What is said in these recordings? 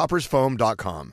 coffeetoppersfoam.com.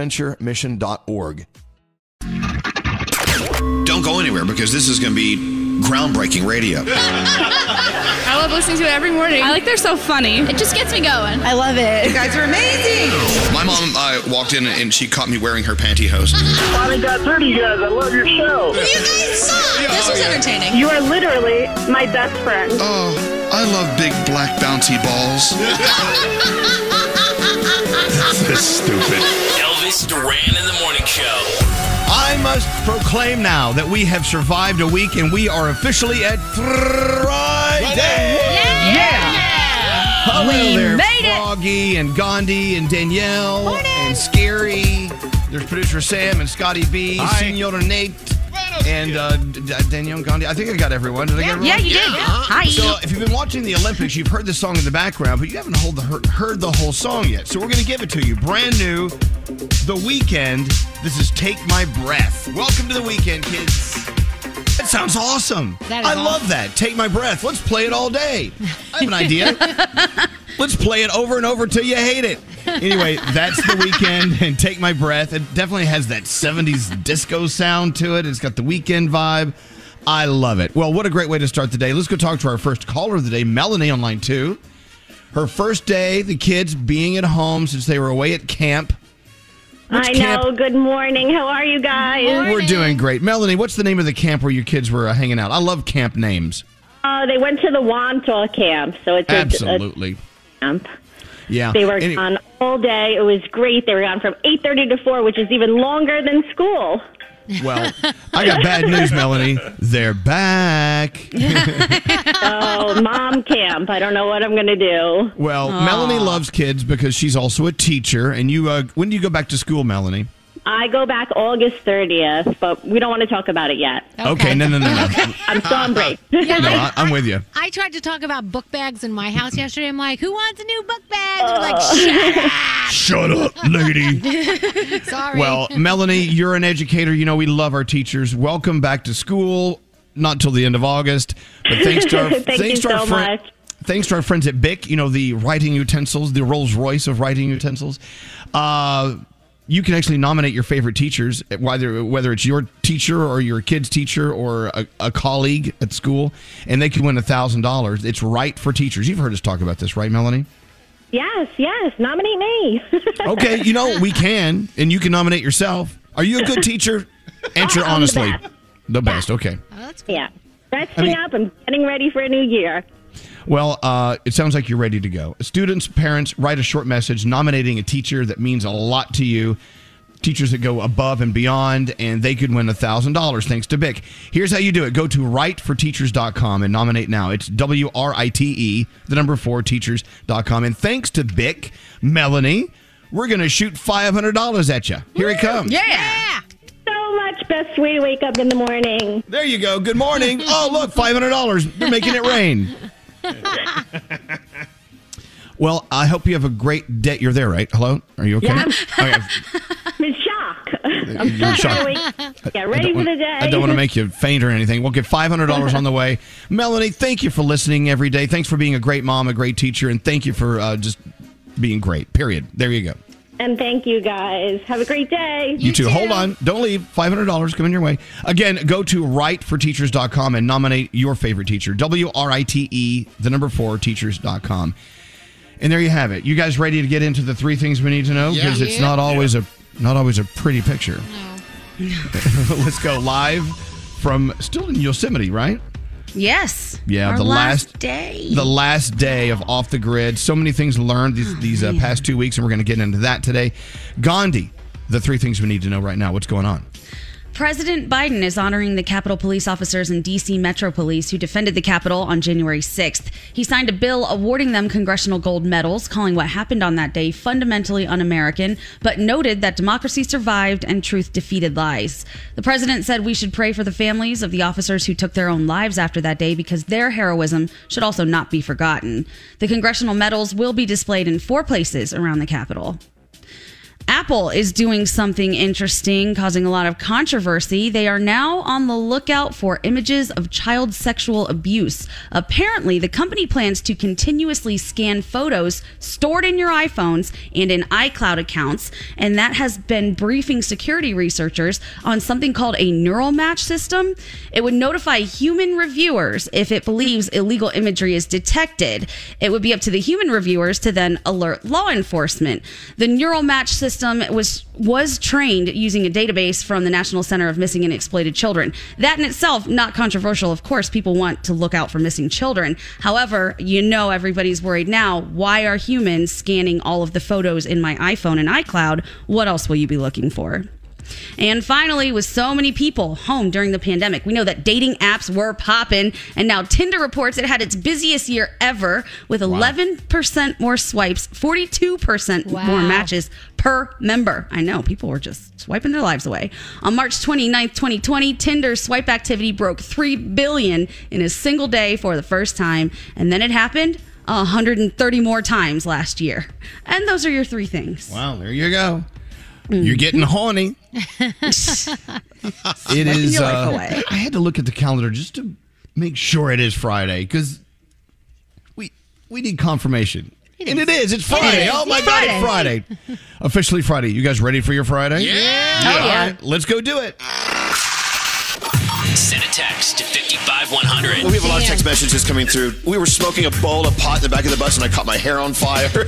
Bonaventuremission.org. Don't go anywhere because this is going to be groundbreaking radio. I love listening to it every morning. I like they're so funny. It just gets me going. I love it. You guys are amazing. My mom uh, walked in and she caught me wearing her pantyhose. Finally got through to you guys. I love your show. You guys suck. This was entertaining. You are literally my best friend. Oh, I love big black bouncy balls. This is stupid. Elvis Duran in the morning show. I must proclaim now that we have survived a week and we are officially at Friday. Hello We there, made it. Froggy and Gandhi and Danielle and Scary. There's producer Sam and Scotty B, Senora Nate, and uh, D- D- Danielle and Gandhi. I think I got everyone. Did I get everyone? Yeah, you did. Hi. So, if you've been watching the Olympics, you've heard the song in the background, but you haven't hold the, heard, heard the whole song yet. So, we're going to give it to you. Brand new, The Weeknd. This is Take My Breath. Welcome to the weekend, kids. Sounds awesome. I love that. Take My Breath. Let's play it all day. I have an idea. Let's play it over and over till you hate it. Anyway, that's the Weeknd and take my breath. It definitely has that 70s disco sound to it. It's got the Weeknd vibe. I love it. Well, what a great way to start the day. Let's go talk to our first caller of the day, Melanie on line two. Her first day, the kids being at home since they were away at camp. Which I camp- know. Good morning. How are you guys? We're doing great. Melanie, what's the name of the camp where your kids were uh, hanging out? I love camp names. Uh, they went to the Wantagh camp, so it's a- Absolutely. a camp. Yeah. They were Any- gone all day. It was great. They were gone from eight thirty to four, which is even longer than school. Well, I got bad news, Melanie. They're back. Oh, mom camp. I don't know what I'm going to do. Well, Melanie loves kids because she's also a teacher. And you, uh, when do you go back to school, Melanie? I go back August 30th, but we don't want to talk about it yet. Okay, no, no, no, no. I'm still on break. no I, I'm with you. I tried to talk about book bags in my house yesterday. I'm like, who wants a new book bag? And they're like, shut up. Shut up, lady. Sorry. Well, Melanie, you're an educator. You know we love our teachers. Welcome back to school. not till the end of August. But thanks to our, Thank thanks you to our so friend- much. Thanks to our friends at Bic, you know, the writing utensils, the Rolls Royce of writing utensils. Uh, you can actually nominate your favorite teachers, whether whether it's your teacher or your kid's teacher or a, a colleague at school, and they can win thousand dollars. It's right for teachers. You've heard us talk about this, right, Melanie? Yes, yes. Nominate me. Okay, you know we can, and you can nominate yourself. Are you a good teacher? Answer I'm the honestly. best. The best. Okay. Oh, yeah. Resting I mean- up and getting ready for a new year. Well, uh, it sounds like you're ready to go. Students, parents, write a short message nominating a teacher that means a lot to you. Teachers that go above and beyond, and they could win $1,000 thanks to Bic. Here's how you do it go to writeforteachers.com and nominate now. It's W R I T E, the number four, teachers.com. And thanks to Bic, Melanie, we're going to shoot $500 at you. Here it comes. Yeah. So much best way to wake up in the morning. There you go. Good morning. Oh, look, $500. They're making it rain. Well, I hope you have a great day. You're there, right? Hello? Are you okay? Yeah. Okay. I'm in shock. I'm You're so shocked. ready to Yeah, ready for want- the day. I don't want to make you faint or anything. We'll get $500 on the way. Melanie, thank you for listening every day. Thanks for being a great mom, a great teacher, and thank you for uh, just being great. Period. There you go. And thank you guys. Have a great day. You, too. Hold on. Don't leave. $500 coming your way. Again, go to writeforteachers.com and nominate your favorite teacher. W R I T E, the number four, teachers.com. And there you have it. You guys ready to get into the three things we need to know? Yeah. Because it's not always a not always a pretty picture. Let's go live from still in Yosemite, right? Yes. Yeah, the last, day. the last day of off the grid. So many things learned these these uh, past two weeks, and we're going to get into that today. Gandhi, the three things we need to know right now. What's going on? President Biden is honoring the Capitol police officers and D.C. Metro Police who defended the Capitol on January 6th. He signed a bill awarding them congressional gold medals, calling what happened on that day fundamentally un American, but noted that democracy survived and truth defeated lies. The president said we should pray for the families of the officers who took their own lives after that day because their heroism should also not be forgotten. The congressional medals will be displayed in four places around the Capitol. Apple is doing something interesting, causing a lot of controversy. They are now on the lookout for images of child sexual abuse. Apparently, the company plans to continuously scan photos stored in your iPhones and in iCloud accounts, and that has been briefing security researchers on something called a neural match system. It would notify human reviewers if it believes illegal imagery is detected. It would be up to the human reviewers to then alert law enforcement. The neural match system was was trained using a database from the National Center of Missing and Exploited Children. That in itself not controversial. Of course, people want to look out for missing children. However, you know everybody's worried now. Why are humans scanning all of the photos in my iPhone and iCloud? What else will you be looking for? And finally, with so many people home during the pandemic, we know that dating apps were popping. And now Tinder reports it had its busiest year ever with 11% more swipes, 42% more matches per member. I know people were just swiping their lives away. On March 29th, 2020, Tinder's swipe activity broke 3 billion in a single day for the first time. And then it happened 130 more times last year. And those are your three things. Wow, there you go. You're getting horny. It is. uh. I had to look at the calendar just to make sure it is Friday because we we need confirmation. and it is. It's Friday. is. Oh my It's God, it's Friday. Officially Friday. You guys ready for your Friday? Yeah. Yeah. right, let's go do it. Send a text to 55100. Well, we have a lot of text messages coming through. We were smoking a bowl of pot in the back of the bus, and I caught my hair on fire.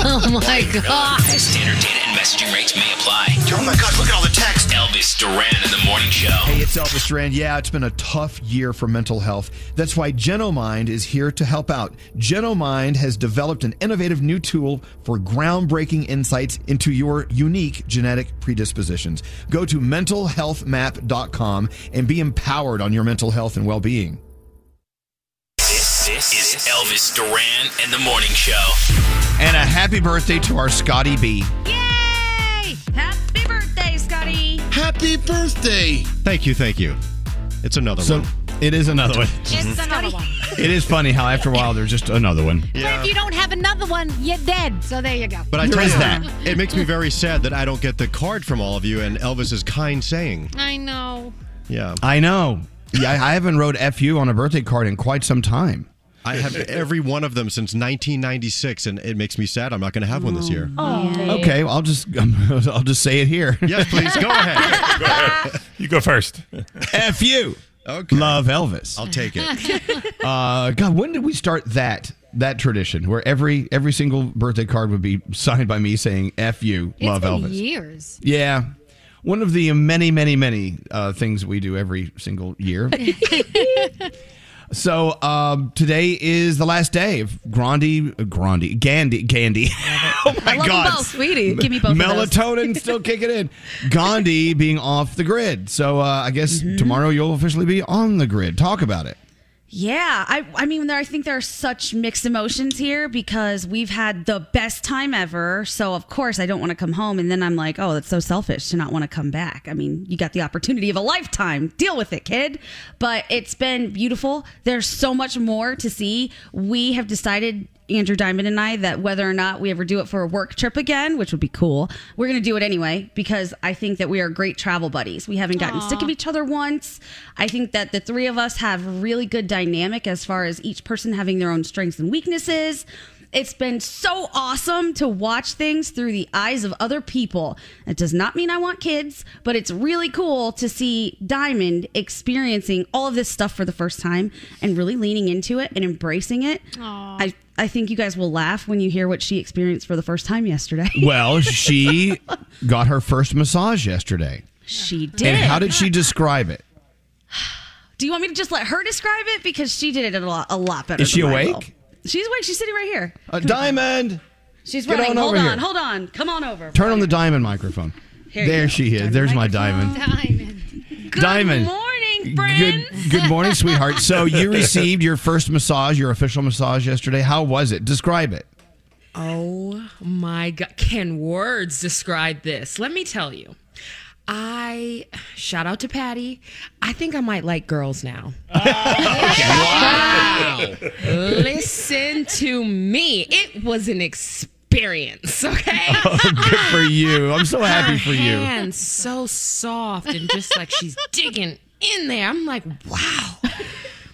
Oh my god. Standard data and messaging rates may apply. Oh my God, look at all the text. Elvis Duran in the morning show. Hey, it's Elvis Duran. Yeah, it's been a tough year for mental health. That's why Genomind is here to help out. Genomind has developed an innovative new tool for groundbreaking insights into your unique genetic predispositions. Go to mentalhealthmap.com and be empowered on your mental health and well being. This, this is Elvis Duran and the morning show. And a happy birthday to our Scotty B. Yay! Happy birthday, Scotty! Happy birthday. Thank you, thank you. It's another So one. it is another one. It's another one. It is funny how after a while there's just another one. But if you don't have another one, you're dead. So there you go. But I There tell is you, that. it makes me very sad that I don't get the card from all of you and Elvis's kind saying. I know. Yeah. I know. Yeah, I I haven't wrote "fu" on a birthday card in quite some time. I have every one of them since 1996, and it makes me sad. I'm not going to have one this year. Okay, well, I'll just I'll just say it here. Yes, please go ahead. You go first. F you. Okay. Love Elvis. I'll take it. Uh, God, when did we start that that tradition where every every single birthday card would be signed by me saying "F you, It's love been Elvis"? years. Yeah, one of the many, many, many uh, things we do every single year. so um, today is the last day of Grandi, Grandi, Gandhi, Gandhi. oh my I love God, them both, sweetie. Give me both of those. Melatonin still kicking in. Gandhi being off the grid. So uh, I guess Mm-hmm. tomorrow you'll officially be on the grid. Talk about it. Yeah, I I mean there I think there are such mixed emotions here because we've had the best time ever. So of course I don't want to come home and then I'm like, "Oh, that's so selfish to not want to come back." I mean, you got the opportunity of a lifetime. Deal with it, kid. But it's been beautiful. There's so much more to see. We have decided Andrew Diamond and I that whether or not we ever do it for a work trip again, which would be cool, we're going to do it anyway because I think that we are great travel buddies. We haven't gotten sick of each other once. I think that the three of us have really good dynamic as far as each person having their own strengths and weaknesses. It's been so awesome to watch things through the eyes of other people. It does not mean I want kids, but it's really cool to see Diamond experiencing all of this stuff for the first time and really leaning into it and embracing it. Aww. I I think you guys will laugh when you hear what she experienced for the first time yesterday. Well, she got her first massage yesterday. she did. And how did she describe it? Do you want me to just let her describe it because she did it a lot, a lot better? Is she than I will. awake? She's awake. She's sitting right here. Uh, Diamond, She's get running. on hold over on, here. hold on. Come on over. turn on the diamond microphone. Here you there go. she is. There's my diamond. Diamond. diamond. Morning, Good, good morning, sweetheart. So you received your first massage, your official massage yesterday. How was it? Describe it. Oh my God. Can words describe this? Let me tell you. I shout out to Patty. I think I might like girls now. wow. Listen to me. It was an experience, okay? Oh, good for you. I'm so happy for you. Hands so soft and just like she's digging in there. I'm like, wow.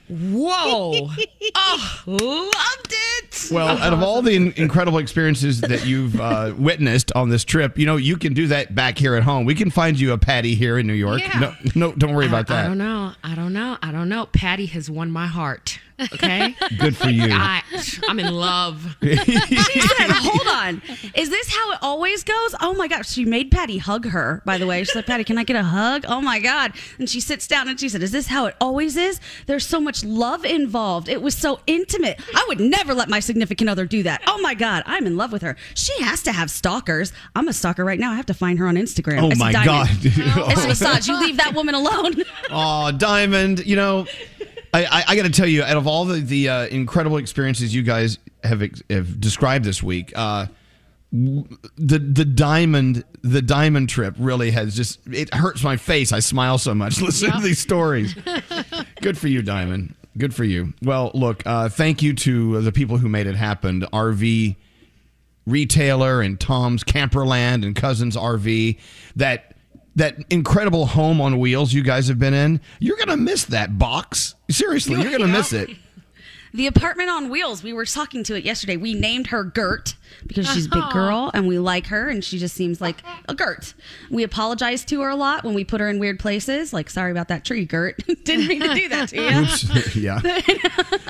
Whoa. Oh, loved it. Well, out of all the in- incredible experiences that you've uh, witnessed on this trip, you know you can do that back here at home. We can find you a patty here in New York. Yeah. No, no, don't worry about that. I don't know. I don't know. I don't know. Patty has won my heart. Okay. Good for you. I, I'm in love. She said, "Hold on, is this how it always goes?" Oh my gosh, she made Patty hug her. By the way, she said, "Patty, can I get a hug?" Oh my god! And she sits down and she said, "Is this how it always is?" There's so much love involved. It was so intimate. I would never let my significant other do that. Oh my god, I'm in love with her. She has to have stalkers. I'm a stalker right now. I have to find her on Instagram. Oh I said, my "Diamond, God. It's a massage. You leave that woman alone. Oh, Diamond, you know, I, I, I got to tell you, out of all the, the uh, incredible experiences you guys have, ex- have described this week, uh, the the diamond the diamond trip really has just it hurts my face. I smile so much listening to these stories. Good for you, Diamond. Good for you. Well, look, uh, thank you to the people who made it happen. RV retailer and Tom's Camperland and Cousins RV. That that incredible home on wheels you guys have been in. You're gonna miss that box. Seriously, you're gonna miss it. The apartment on wheels. We were talking to it yesterday. We named her Gert because she's a big girl and we like her and she just seems like a Gert. We apologize to her a lot when we put her in weird places. Like, sorry about that tree, Gert. Didn't mean to do that to you. Oops. yeah.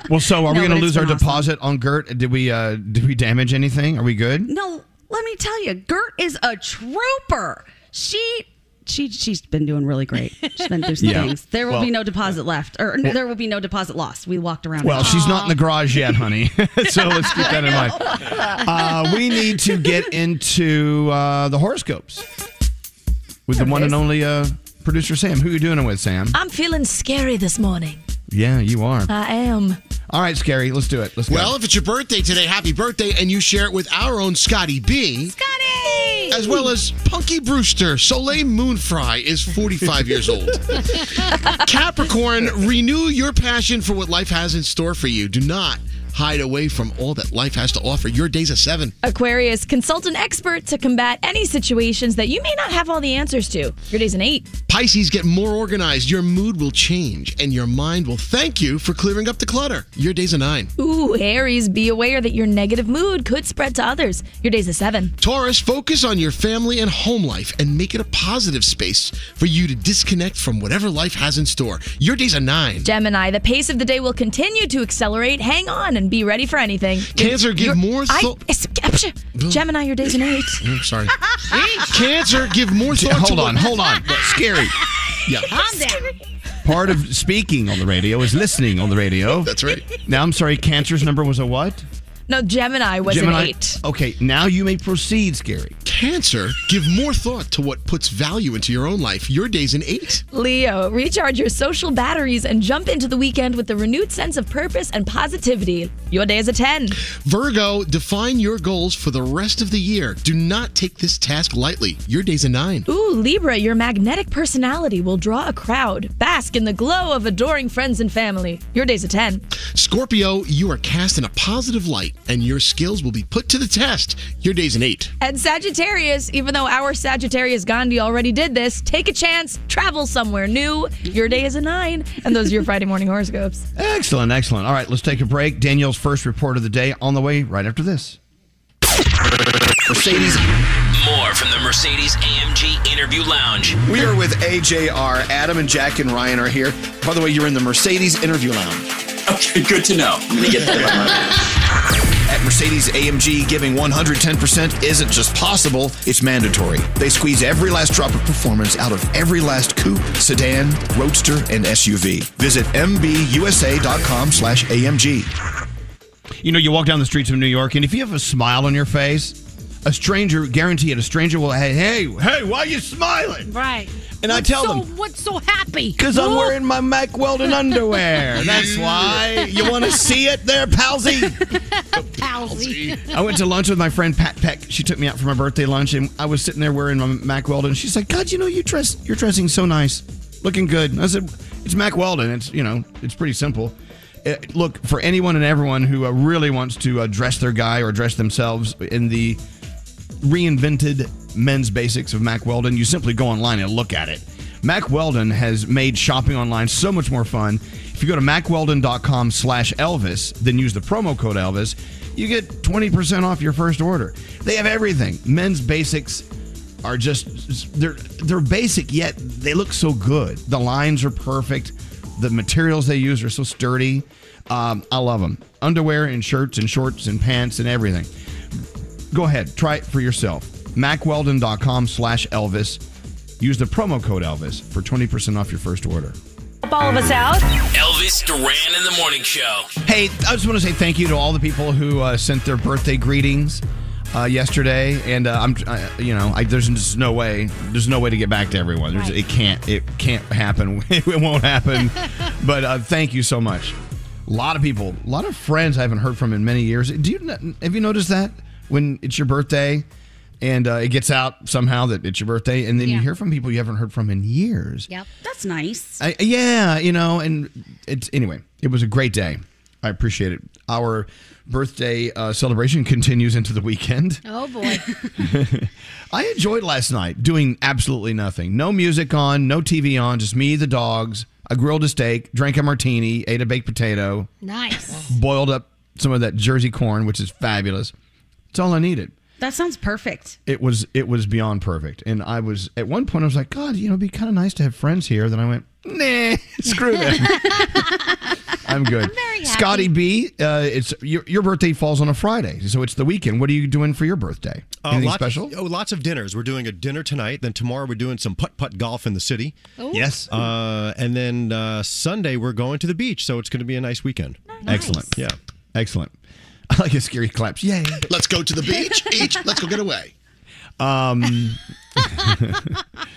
Well, so are No, we but gonna it's lose our been awesome. deposit on Gert? Did we uh did we damage anything? Are we good? No, let me tell you, Gert is a trooper. She. She she's been doing really great. She's been through some Yeah. things. There will Well- be no deposit left, or Well- there will be no deposit lost. We walked around. Well, she's not in the garage yet, honey. so let's keep that in mind. Uh, we need to get into uh, the horoscopes with the one and only uh, producer Sam. Who are you doing it with, Sam? I'm feeling scary this morning. Yeah, you are. I am. All right, Scary, let's do it. Let's go. Well, if it's your birthday today, happy birthday, and you share it with our own Scotty B. Scotty! As well as Punky Brewster. Soleil Moon Frye is 45 years old. Capricorn, renew your passion for what life has in store for you. Do not hide away from all that life has to offer. Your day's a seven. Aquarius, consult an expert to combat any situations that you may not have all the answers to. Your day's an eight. Pisces, get more organized. Your mood will change, and your mind will thank you for clearing up the clutter. Your day's a nine. Ooh, Aries, be aware that your negative mood could spread to others. Your day's a seven. Taurus, focus on your family and home life and make it a positive space for you to disconnect from whatever life has in store. Your day's a nine. Gemini, the pace of the day will continue to accelerate. Hang on and be ready for anything. Cancer, give more I- thought. it's- Gemini, your day's an eight. I'm sorry. Cancer, give more thought Hold to on, hold on. Scary. Yeah. Calm down. Part of speaking on the radio is listening on the radio. That's right. Now, I'm sorry, Cancer's number was a what? No, Gemini was Gemini? an eight. Okay, now you may proceed, Scary. Cancer, give more thought to what puts value into your own life. Your day's an eight. Leo, recharge your social batteries and jump into the weekend with a renewed sense of purpose and positivity. Your day is a 10. Virgo, define your goals for the rest of the year. Do not take this task lightly. Your day's a nine. Ooh, Libra, your magnetic personality will draw a crowd. Bask in the glow of adoring friends and family. Your day's a 10. Scorpio, you are cast in a positive light and your skills will be put to the test. Your day's an eight. And Sagittarius, even though our Sagittarius Gandhi already did this, take a chance, travel somewhere new. Your day is a 9. And those are your Friday morning horoscopes. Excellent, excellent. All right, let's take a break. Danielle's first report of the day on the way right after this. Mercedes. More from the Mercedes AMG Interview Lounge. We are with AJR. Adam and Jack and Ryan are here. By the way, you're in the Mercedes interview lounge. Okay, good to know. I'm gonna get At Mercedes AMG, giving 110% isn't just possible, it's mandatory. They squeeze every last drop of performance out of every last coupe, sedan, roadster, and SUV. Visit mbusa.com slash AMG. You know, you walk down the streets of New York, and if you have a smile on your face, a stranger, guarantee it, a stranger will, hey, hey, hey, why are you smiling? Right. And I What's tell so, them- What's so happy? Because I'm wearing my Mack Weldon underwear. That's why. You want to see it there, palsy? Palsy. I went to lunch with my friend Pat Peck. She took me out for my birthday lunch, and I was sitting there wearing my Mack Weldon. She's like, "God, you know, you dress, you're dressing so nice, looking good." I said, "It's Mack Weldon. It's you know, it's pretty simple." Uh, look for anyone and everyone who uh, really wants to uh, dress their guy or dress themselves in the reinvented men's basics of Mack Weldon. You simply go online and look at it. Mack Weldon has made shopping online so much more fun. If you go to mackweldon.com slash Elvis, then use the promo code Elvis, you get 20% off your first order. They have everything. Men's basics are just they're they're basic yet they look so good. The lines are perfect. The materials they use are so sturdy. Um, I love them. Underwear and shirts and shorts and pants and everything. Go ahead, try it for yourself. MackWeldon.com slash Elvis. Use the promo code Elvis for 20% off your first order. Help all of us out. Elvis Duran in the Morning Show. Hey, I just want to say thank you to all the people who uh, sent their birthday greetings uh, yesterday, and uh, I'm, uh, you know, I, there's just no way, there's no way to get back to everyone. There's, It can't, it can't happen. it won't happen. but uh, thank you so much. A lot of people, a lot of friends I haven't heard from in many years. Do you have you noticed that when it's your birthday? And uh, it gets out somehow that it's your birthday, and then you hear from people you haven't heard from in years. Yep. That's nice. I, yeah, you know, and it's anyway. It was a great day. I appreciate it. Our birthday uh, celebration continues into the weekend. Oh boy. I enjoyed last night doing absolutely nothing. No music on, no TV on, just me, the dogs. I grilled a steak, drank a martini, ate a baked potato, nice. boiled up some of that Jersey corn, which is fabulous. It's all I needed. That sounds perfect. It was it was beyond perfect. And I was at one point I was like, God, you know, it'd be kind of nice to have friends here. Then I went, nah, screw them. I'm good. Scotty B, uh, it's your, your birthday falls on a Friday, so it's the weekend. What are you doing for your birthday? Uh, Anything lots, special? Oh, lots of dinners. We're doing a dinner tonight. Then tomorrow we're doing some putt putt golf in the city. Ooh. Yes. Uh, and then uh, Sunday we're going to the beach. So it's going to be a nice weekend. Excellent. Yeah. Excellent. I like a scary claps. Yay. Let's go to the beach. Each, let's go get away. Um,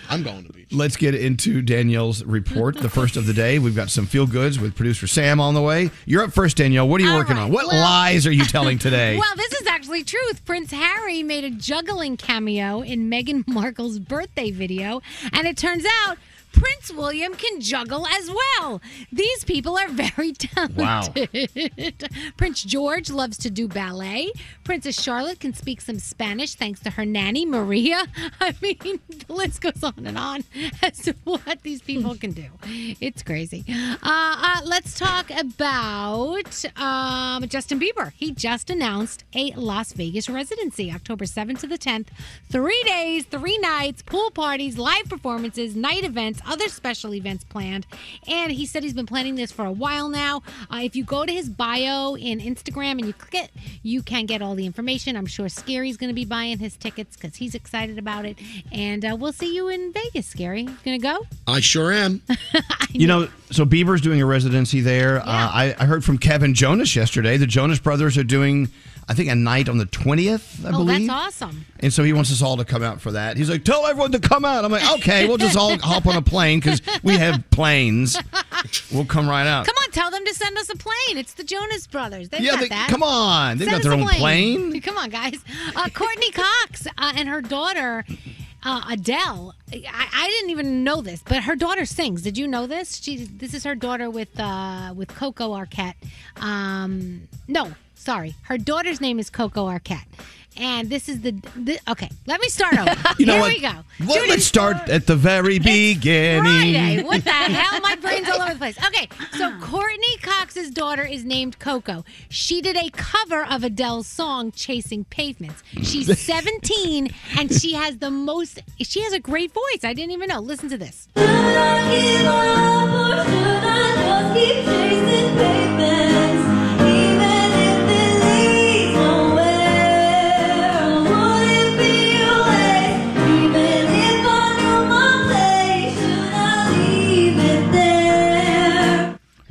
I'm going to the beach. Let's get into Danielle's report, the first of the day. We've got some feel goods with producer Sam on the way. You're up first, Danielle. What are you All working right. on? What Well- lies are you telling today? Well, this is actually truth. Prince Harry made a juggling cameo in Meghan Markle's birthday video, and it turns out Prince William can juggle as well. These people are very talented. Wow. Prince George loves to do ballet. Princess Charlotte can speak some Spanish thanks to her nanny, Maria. I mean, the list goes on and on as to what these people can do. It's crazy. Uh, uh, let's talk about um, Justin Bieber. He just announced a Las Vegas residency, October 7th to the 10th. Three days, three nights, pool parties, live performances, night events, other special events planned. And he said he's been planning this for a while now. Uh, if you go to his bio in Instagram and you click it, you can get all the information. I'm sure Scary's going to be buying his tickets because he's excited about it. And uh, we'll see you in Vegas, Scary. Going to go? I sure am. You know, so Bieber's doing a residency there. Uh, I, I heard from Kevin Jonas yesterday. The Jonas Brothers are doing, I think, a night on the 20th, I oh, believe. that's awesome. And so he wants us all to come out for that. He's like, tell everyone to come out. I'm like, okay, we'll just all hop on a plane because we have planes. We'll come right out. Come on, tell them to send us a plane. It's the Jonas Brothers. They've Yeah, got they- that. come on. They've Send got their own plane. Come on, guys. Uh, Courteney Cox uh, and her daughter. Uh, Adele, I, I didn't even know this, but her daughter sings. Did you know this? She, this is her daughter with uh, with Coco Arquette. Um, no, sorry, her daughter's name is Coco Arquette, and this is the, the okay. Let me start over. You know Here what? we go. Let, Judy, us start at the very beginning. Friday. What the hell? My brain's all over the place. Okay, so Courteney Cox's daughter is named Coco. She did a cover of Adele's song "Chasing Pavements." She's 17 and she has the most. She has a great voice. I didn't even know. Listen to this.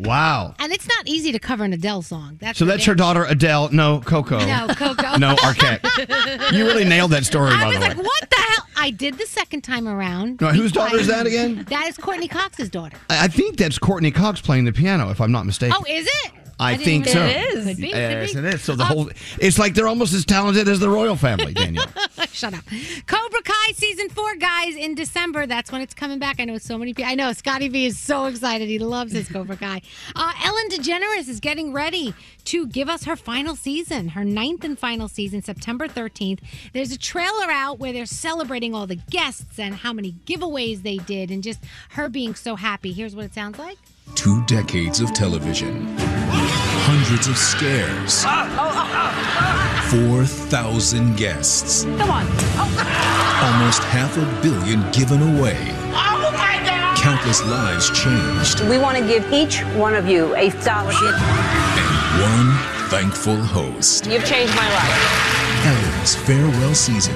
Wow. And it's not easy to cover an Adele song. That's So that's her daughter, Adele. No, Coco. No, Coco. no, Arquette. You really nailed that story, I by was the way. like, what the hell? I did the second time around. No, whose daughter is that again? That is Courteney Cox's daughter. I I think that's Courteney Cox playing the piano, if I'm not mistaken. Oh, is it? I, didn't think so. know. Could be, could Yes, be. it is. So the whole, it's like they're almost as talented as the royal family, Daniel. Shut up. Cobra Kai season four, guys, in December. That's when it's coming back. I know so many people. I know Scotty B is so excited. He loves his Cobra Kai. Uh, Ellen DeGeneres is getting ready to give us her final season, her ninth and final season, September 13th. There's a trailer out where they're celebrating all the guests and how many giveaways they did and just her being so happy. Here's what it sounds like. Two decades of television, hundreds of scares, 4,000 guests, Come on. almost half a billion given away, Oh my God. countless lives changed, We want to give each one of you a scholarship. and one thankful host. You've changed my life. Ellen's farewell season.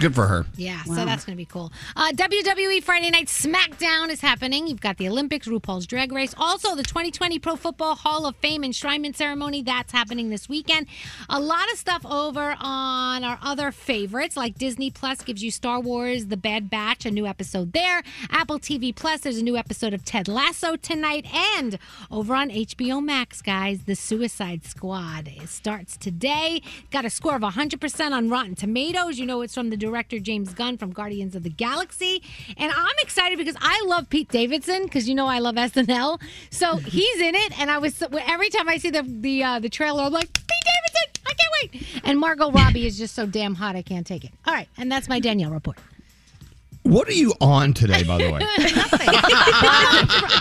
Good for her. Yeah, so that's going to be cool. Uh, WWE Friday Night SmackDown is happening. You've got the Olympics, RuPaul's Drag Race, also the 2020 Pro Football Hall of Fame enshrinement ceremony. That's happening this weekend. A lot of stuff over on our other favorites, like Disney Plus gives you Star Wars: The Bad Batch, a new episode there. Apple TV Plus, there's a new episode of Ted Lasso tonight, and over on HBO Max, guys, The Suicide Squad it starts today. Got a score of 100% on Rotten Tomatoes. You know it's from the director James Gunn from Guardians of the Galaxy. And I'm excited because I love Pete Davidson because you know I love SNL. So he's in it, and I was every time I see the the uh, the trailer, I'm like Pete Davidson, I can't wait. And Margot Robbie is just so damn hot, I can't take it. All right, and that's my Danielle report. What are you on today, by the way?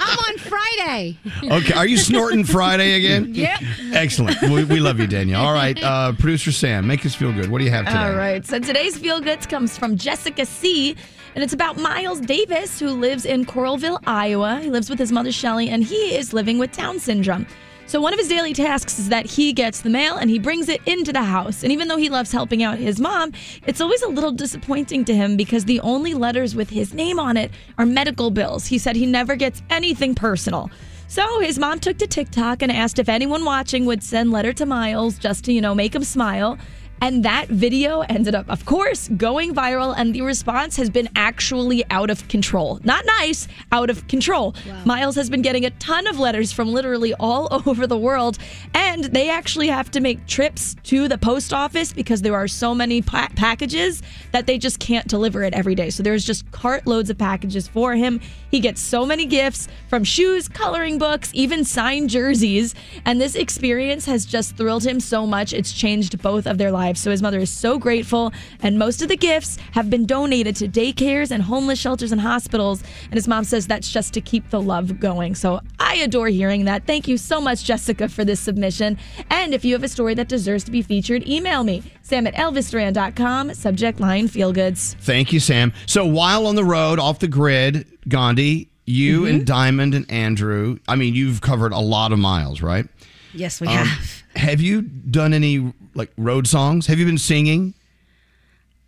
I'm on Friday. Okay, are you snorting Friday again? Yep. Excellent. We, we love you, Danielle. All right, uh, producer Sam, make us feel good. What do you have today? All right. So today's Feel Goods comes from Jessica C. And it's about Miles Davis, who lives in Coralville, Iowa. He lives with his mother, Shelly, and he is living with Down syndrome. So one of his daily tasks is that he gets the mail and he brings it into the house. And even though he loves helping out his mom, it's always a little disappointing to him because the only letters with his name on it are medical bills. He said he never gets anything personal. So his mom took to TikTok and asked if anyone watching would send letter to Miles just to, you know, make him smile. And that video ended up, of course, going viral, and the response has been actually out of control. Not nice, out of control. Miles has been getting a ton of letters from literally all over the world, and they actually have to make trips to the post office because there are so many pa- packages that they just can't deliver it every day. So there's just cartloads of packages for him. He gets so many gifts from shoes, coloring books, even signed jerseys. And this experience has just thrilled him so much. It's changed both of their lives. So his mother is so grateful. And most of the gifts have been donated to daycares and homeless shelters and hospitals. And his mom says that's just to keep the love going. So I adore hearing that. Thank you so much, Jessica, for this submission. And if you have a story that deserves to be featured, email me, sam at elvisduran.com, subject line feel goods. Thank you, Sam. So while on the road, off the grid, Gandhi, you Mm-hmm. and Diamond and Andrew, I mean, you've covered a lot of miles, right? Yes, we Um, have. Have you done any like road songs? Have you been singing?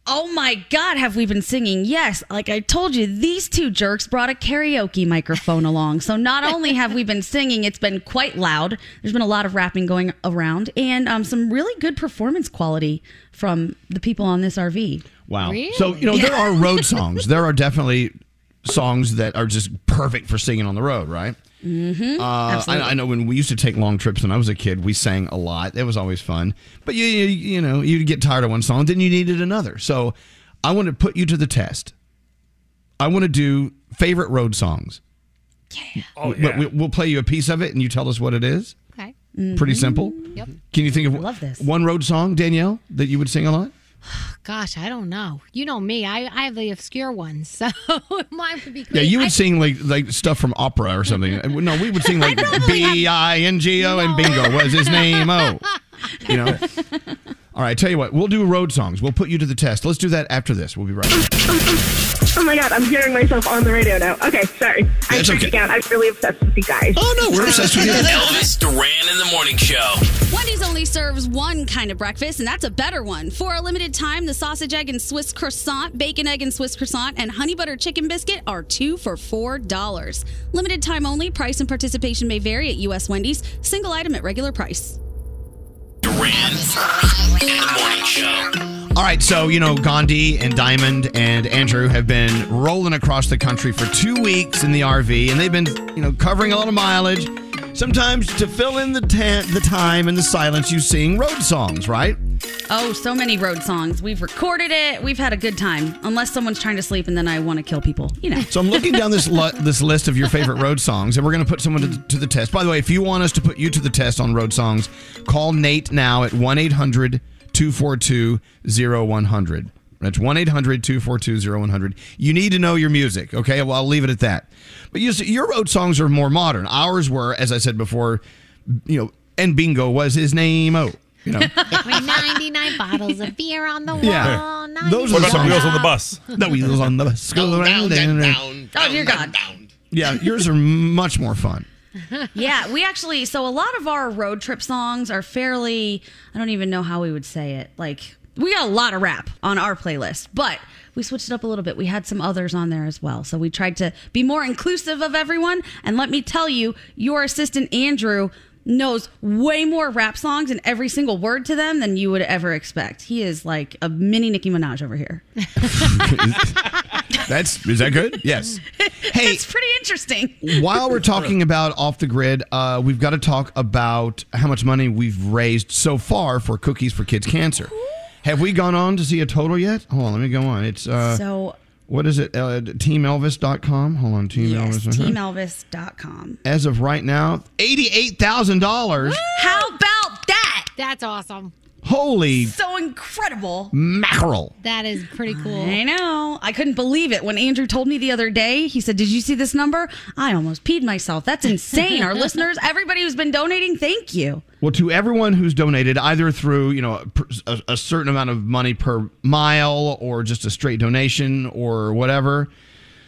Oh my God, have we been singing? Yes. Like I told you, these two jerks brought a karaoke microphone along. So not only have we been singing, it's been quite loud. There's been a lot of rapping going around and um, some really good performance quality from the people on this RV. Wow. So, you know, there are road songs. There are definitely songs that are just perfect for singing on the road, right? Mm-hmm. Uh, I, I know when we used to take long trips when I was a kid, we sang a lot. It was always fun. But you, you, you know, you'd get tired of one song, then you needed another. So I want to put you to the test. I want to do favorite road songs. Yeah. Oh, But we, we'll play you a piece of it and you tell us what it is. Okay. Pretty simple. Yep. Can you think of love this one road song, Danielle, that you would sing a lot? Gosh, I don't know. You know me. I, I have the obscure ones, so mine would be. Yeah, you would I- sing like like stuff from opera or something. No, we would sing like B I N G O and bingo was his name. Oh, you know. All right, tell you what, we'll do road songs. We'll put you to the test. Let's do that after this. We'll be right back. Oh my god, I'm hearing myself on the radio now. Okay, sorry. I'm That's okay. out. I'm really obsessed with you guys. Oh no, we're obsessed with you. Elvis Duran in the morning show. Wendy's only serves one kind of breakfast, and that's a better one. For a limited time, the sausage, egg, and Swiss croissant, bacon, egg, and Swiss croissant, and honey butter chicken biscuit are two for $4. Limited time only. Price and participation may vary at U.S. Wendy's. Single item at regular price. Duran the morning show. All right, so you know Gandhi and Diamond and Andrew have been rolling across the country for two weeks in the RV, and they've been you know covering a lot of mileage. Sometimes to fill in the ta- the time and the silence, you sing road songs, right? Oh, so many road songs. We've recorded it. We've had a good time. Unless someone's trying to sleep and then I want to kill people. You know. So I'm looking down this lu- this list of your favorite road songs, and we're going to put someone to, to the test. By the way, if you want us to put you to the test on road songs, call Nate now at 1 800 242 0100. That's 1 800 242 0100. You need to know your music, okay? Well, I'll leave it at that. But you see, your road songs are more modern. Ours were, as I said before, you know, and bingo was his name. Oh, you know. With 99 bottles of beer on the wall. Yeah. Those are What the about the wheels on the bus? The wheels on the bus go round and round. Oh, dear God. Yeah, yours are much more fun. yeah, we actually so a lot of our road trip songs are fairly I don't even know how we would say it. Like we got a lot of rap on our playlist, but we switched it up a little bit. We had some others on there as well. So we tried to be more inclusive of everyone. And let me tell you, your assistant Andrew knows way more rap songs and every single word to them than you would ever expect. He is like a mini Nicki Minaj over here. That's is that good? Yes. Hey, it's pretty interesting. while we're talking about off the grid, uh, we've got to talk about how much money we've raised so far for Cookies for Kids Cancer. Have we gone on to see a total yet? Hold on, let me go on. It's uh, so what is it? Uh, TeamElvis.com. Hold on, Team yes, Elvis. uh-huh. teamelvis.com. As of right now, eighty-eight thousand dollars. How about that? That's awesome. Holy So incredible. mackerel! That is pretty cool. I know. I couldn't believe it when Andrew told me the other day. He said, Did you see this number? I almost peed myself. That's insane. Our listeners, everybody who's been donating, thank you. Well, to everyone who's donated, either through you know a, a, a certain amount of money per mile, or just a straight donation, or whatever,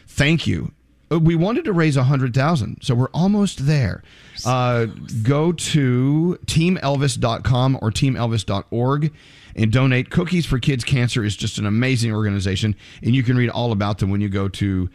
thank you. Uh, We wanted to raise a hundred thousand, so we're almost there. Uh, go to teamelvis.com or teamelvis.org and donate. Cookies for Kids Cancer is just an amazing organization, and you can read all about them when you go to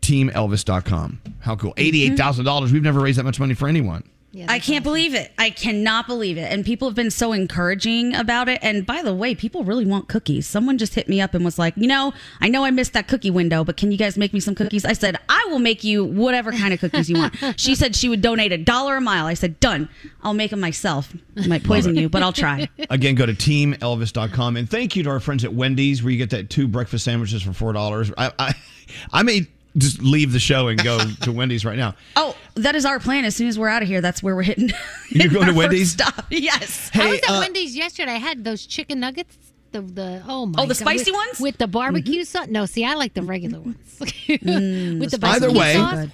teamelvis.com. How cool! Thousand dollars. We've never raised that much money for anyone. I can't believe it. I cannot believe it. And people have been so encouraging about it. And by the way, people really want cookies. Someone just hit me up and was like, you know, I know I missed that cookie window, but can you guys make me some cookies? I said, I will make you whatever kind of cookies you want. She said she would donate a dollar a mile. I said, done. I'll make them myself. I might poison you, but I'll try. Again, go to teamelvis.com. And thank you to our friends at Wendy's, where you get that two breakfast sandwiches for $4. I, I, I may just leave the show and go to Wendy's right now. Oh, that is our plan. As soon as we're out of here, that's where we're hitting. You're going to Wendy's? Stop. Yes. I was at uh, Wendy's yesterday. I had those chicken nuggets. The, the oh my Oh, the God, spicy with- ones? with the barbecue sauce. No, see, I like the regular ones with the Either way, sauce.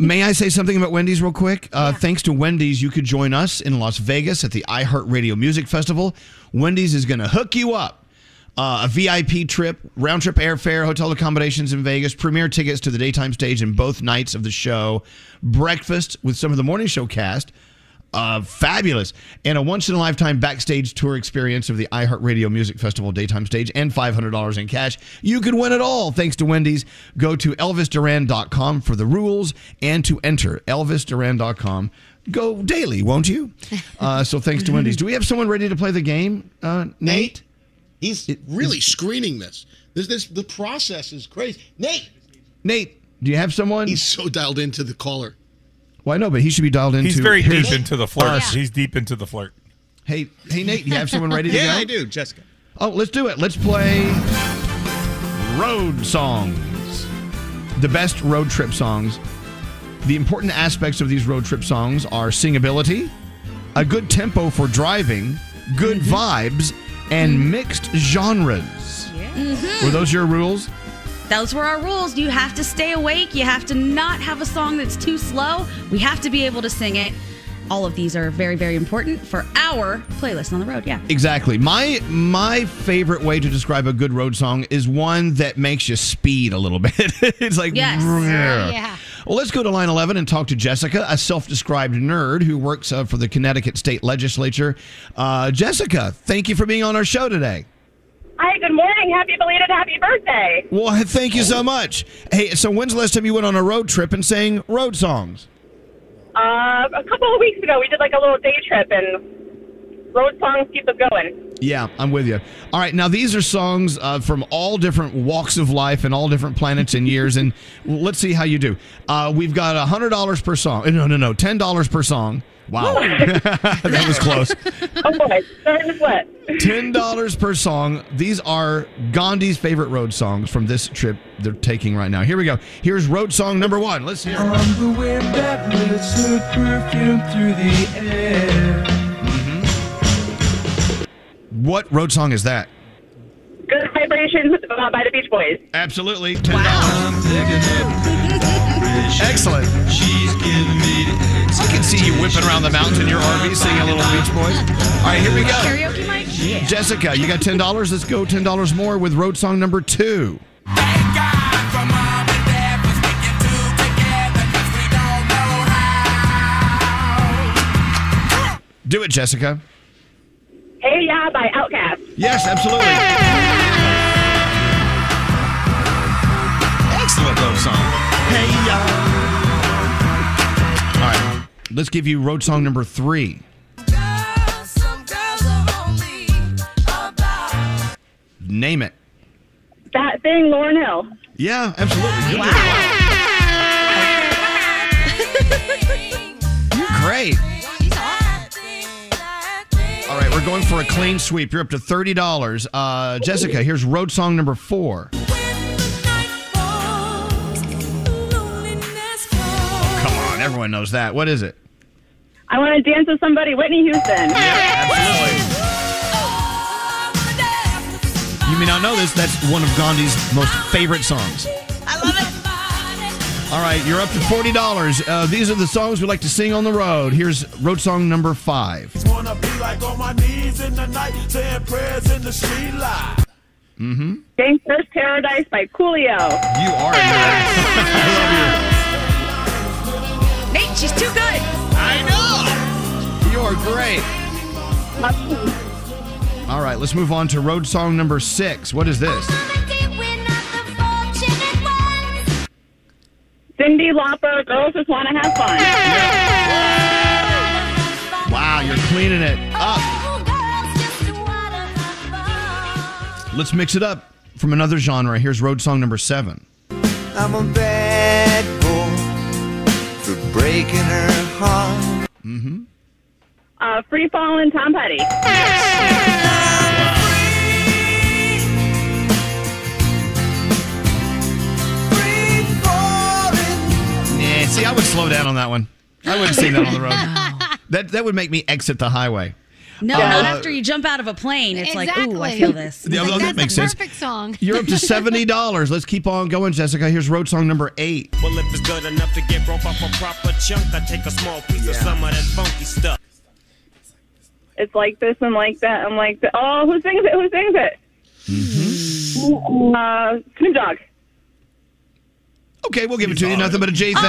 May I say something about Wendy's real quick? Uh, Thanks to Wendy's, you could join us in Las Vegas at the iHeartRadio Music Festival. Wendy's is going to hook you up. Uh, a VIP trip, round trip airfare, hotel accommodations in Vegas, premier tickets to the daytime stage in both nights of the show, breakfast with some of the morning show cast. Uh, fabulous. And a once in a lifetime backstage tour experience of the iHeartRadio Music Festival daytime stage and $500 in cash. You could win it all thanks to Wendy's. Go to elvisduran.com for the rules and to enter elvisduran.com. Go daily, won't you? Uh, so thanks to Wendy's. Do we have someone ready to play the game, uh, Nate? He's really screening this. This, this. The process is crazy. Nate, Nate, do you have someone? He's so dialed into the caller. Well, I know, but he should be dialed into. He's very his- deep into the flirt. us. He's deep into the flirt. Hey, hey, Nate, you have someone ready to Yeah, go? I do, Jessica. Oh, let's do it. Let's play road songs. The best road trip songs. The important aspects of these road trip songs are singability, a good tempo for driving, good mm-hmm. vibes, and mixed genres. Were those your rules? Those were our rules. You have to stay awake. You have to not have a song that's too slow. We have to be able to sing it. All of these are very, very important for our playlist on the road. Yeah. Exactly. My my favorite way to describe a good road song is one that makes you speed a little bit. it's like Yes. yeah. Yeah. Well, let's go to line 11 and talk to Jessica, a self-described nerd who works uh, for the Connecticut State Legislature. Uh, Jessica, thank you for being on our show today. Hi, good morning. Happy belated happy birthday. Well, thank you so much. Hey, so when's the last time you went on a road trip and sang road songs? Uh, a couple of weeks ago, we did like a little day trip, and road songs keep us going. Yeah, I'm with you. All right, now these are songs uh, from all different walks of life and all different planets and years, and let's see how you do. Uh, we've got hundred dollars per song. No, no, no, ten dollars per song. Wow, that was close. Oh boy, starting to sweat. Ten dollars per song. These are Gandhi's favorite road songs from this trip they're taking right now. Here we go. Here's road song number one. Let's hear. it. On the wind that lifts her perfume through the air. What road song is that? Good vibrations uh, by the Beach Boys. Absolutely. Ten dollars. Excellent. She's giving me I can see you whipping around the mountains in your RV singing a little Beach Boys. All right, here we go. Karaoke mic? Yeah. Jessica, you got ten dollars. Let's go ten dollars more with road song number two. Do it, Jessica. Hey Ya by Outkast. Yes, absolutely. Excellent road song. Hey ya. All right, let's give you road song number three. Name it. That thing, Lauryn Hill. Yeah, absolutely. You're You're great. All right, we're going for a clean sweep. You're up to thirty dollars. Uh, Jessica, here's road song number four. Come on, everyone knows that. What is it? I want to dance with somebody, Whitney Houston. Yeah, Absolutely. You may not know this. That's one of Gandhi's most favorite songs. I love it. All right, you're up to forty dollars. Uh, these are the songs we like to sing on the road. Here's road song number five. Wanna be like on my knees in the night, saying prayers in the street light. Mm-hmm. Gangster's Paradise by Coolio. You are a nerd. Nate, she's too good. I know. You're great. All right, let's move on to road song number six. What is this? Cyndi Lauper, Girls Just Want to Have Fun. Yeah. Wow, you're cleaning it up. Let's mix it up from another genre. Here's road song number seven. I'm a bad boy for breaking her heart. Mm-hmm. Uh, Free Fallin' Tom Petty. see, I would slow down on that one. I wouldn't sing that on the road. That that would make me exit the highway. No, Uh, not after you jump out of a plane. It's like, ooh, I feel this. Yeah, well, that makes sense. Perfect song. You're up to seventy dollars. Let's keep on going, Jessica. Here's road song number eight. Well, if it's good enough to get broke off a proper chunk, I take a small piece of some of that funky stuff. It's like this and like that and like that. Oh, who sings it? Who sings it? Mm-hmm. Uh, Snoop Dogg. Okay, we'll give it to you. Nothing but a J thing.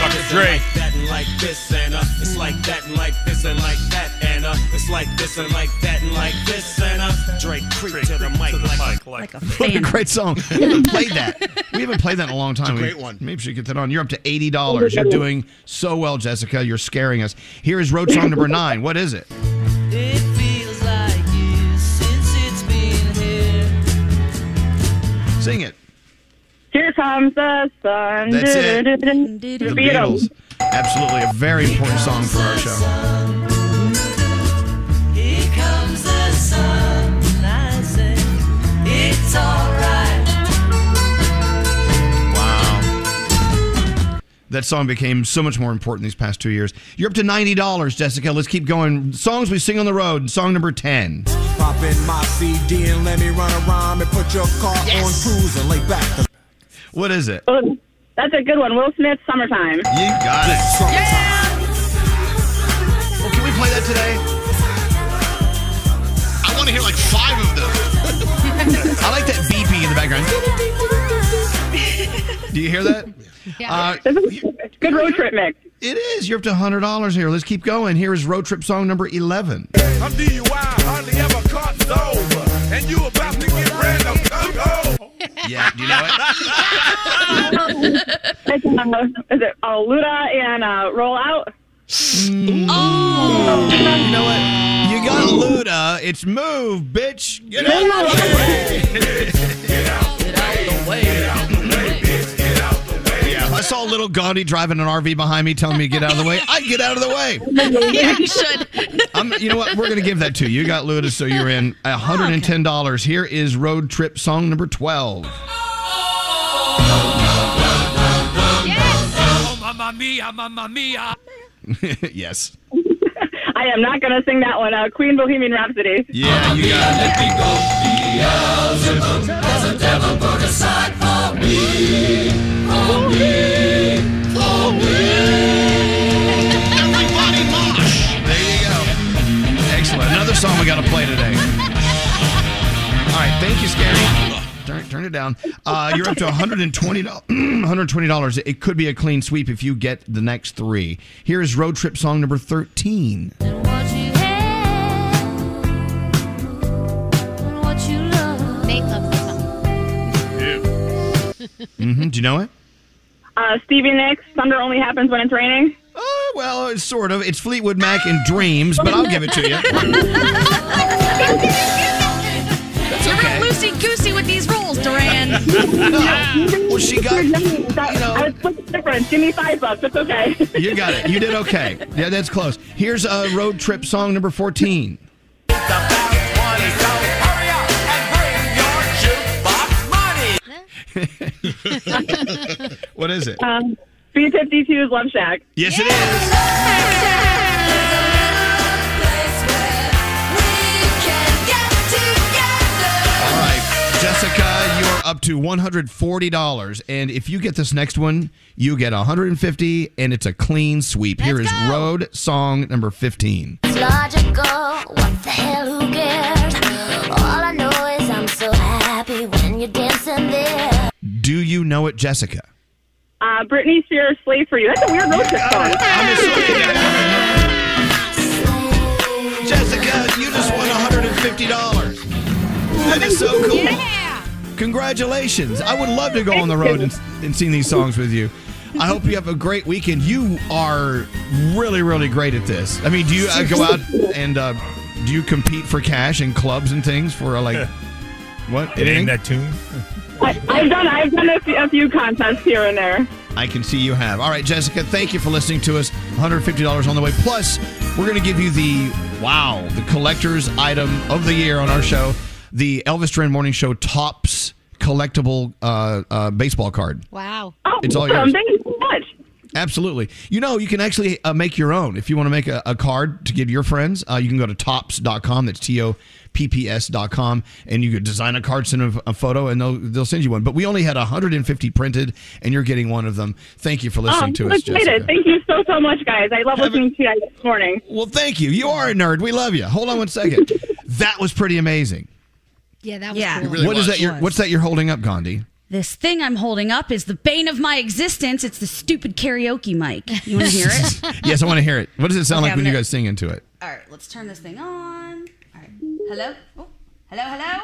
Dr. Dre. Like this and uh, it's like that and like this and like that and uh, it's like this and like that and like this and uh, Dre creep to the mic like, like, a What a fan. great song. We haven't played that. We haven't played that in a long time. It's a great one. Maybe we should get that on. You're up to eighty dollars. You're doing so well, Jessica. You're scaring us. Here is road song number nine. What is it? It feels like years since it's been here. Sing it. Here comes the sun. That's it. The The Beatles. Beatles. Absolutely a very important song for our show. Here comes the sun. I say it's alright. Wow. That song became so much more important these past two years. You're up to ninety dollars, Jessica. Let's keep going. Songs we sing on the road. Song number ten. Pop in my CD and let me run around and put your car on cruise and lay back. What is it? Oh, That's a good one. Will Smith, Summertime. You got it. Yeah! Well, can we play that today? I want to hear like five of them. I like that beeping in the background. Do you hear that? Yeah. Uh, Good road trip mix. It is. You're up to hundred dollars here. Let's keep going. Here is road trip song number eleven. I'm DUI, hardly ever caught sober. And you about to get random coco. Yeah, do you know it? It's, uh, is it uh, Luda and uh, Roll Out? Oh. You know what? You got Luda. It's move, bitch. Get out of the way. Yeah, if I saw little Gandhi driving an RV behind me telling me to get out of the way, I'd get out of the way. yeah, you should. I'm, you know what? We're going to give that to you. You got Luda, so you're in $110. Here is road trip song number 12. Oh, mamma mia, mamma mia. yes. I am not going to sing that one. Uh, Queen Bohemian Rhapsody. Yeah, you got it. There's a devil put aside for me. For me. For me. Everybody mosh. There you go. Excellent. Another song we got to play today. All right. Thank you, Scary. Turn, turn it down. Uh, you're up to $120. $120. It could be a clean sweep if you get the next three. Here is road trip song number 13. Hmm Do you know it? Uh, Stevie Nicks, Thunder Only Happens When It's Raining. Oh, well, it's sort of. It's Fleetwood Mac and Dreams, but I'll give it to you. That's You're okay. real loosey goosey with these rules, Duran. well, she got. You know. I split the difference. Give me five bucks. It's okay. You got it. You did okay. Yeah, that's close. Here's a road trip song number 14. What is it? Um, B-52's Love Shack. Yes, it is. All right, Jessica, you're up to $140. And if you get this next one, you get 150 and it's a clean sweep. Here is road song number 15. It's logical. What the hell? Who cares? All I know is I'm so happy when you're dancing there. Do you know it, Jessica? Uh, Britney Spears, Slave for You. That's a weird road trip song. Jessica, you just won $150. That is so cool. Congratulations. I would love to go on the road and, and sing these songs with you. I hope you have a great weekend. You are really, really great at this. I mean, do you uh, go out and uh, do you compete for cash in clubs and things for uh, like what? It Anything? ain't that tune. I, I've done I've done a few, a few contests here and there. I can see you have. All right, Jessica, thank you for listening to us. $150 on the way. Plus, we're going to give you the wow, the collector's item of the year on our show, the Elvis Duran Morning Show Topps collectible uh, uh, baseball card. Wow. Oh, It's all awesome. yours. Thank you so much. Absolutely. You know, you can actually uh, make your own. If you want to make a, a card to give your friends, uh, you can go to topps.com. That's T O P P S.com. And you could design a card, send a, a photo, and they'll, they'll send you one. But we only had 150 printed, and you're getting one of them. Thank you for listening Oh, I'm to us, excited. Jessica. Thank you so so much, guys. I love listening to you guys this morning. Well, thank you. You are a nerd. We love you. Hold on one second. that was pretty amazing. Yeah, that was Yeah. cool. Really what is was. that? You're, what's that you're holding up, Gandhi? This thing I'm holding up is the bane of my existence. It's the stupid karaoke mic. You want to hear it? yes, I want to hear it. What does it sound Okay, like I'm when you gonna- guys sing into it? All right, let's turn this thing on. All right. Hello? Oh, hello, hello?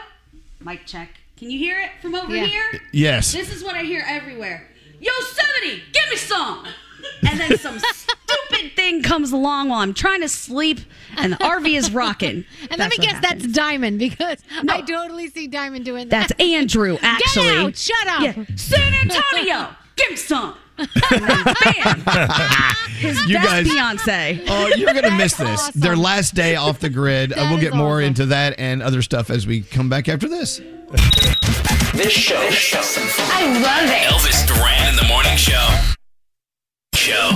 Mic check. Can you hear it from over Yeah. here? Yes. This is what I hear everywhere. Yosemite, give me some. And then some stupid thing comes along while I'm trying to sleep and the RV is rocking. And let me guess, happens. that's Diamond because I totally see Diamond doing that. That's Andrew, actually. Get out! Shut up! Yeah. San Antonio, give me some. And his You that's guys- Beyonce. Oh, you're gonna miss this. Their last day off the grid. Uh, we'll get more into that and other stuff as we come back after this. This show. I love it. Elvis Duran in the morning show. Show.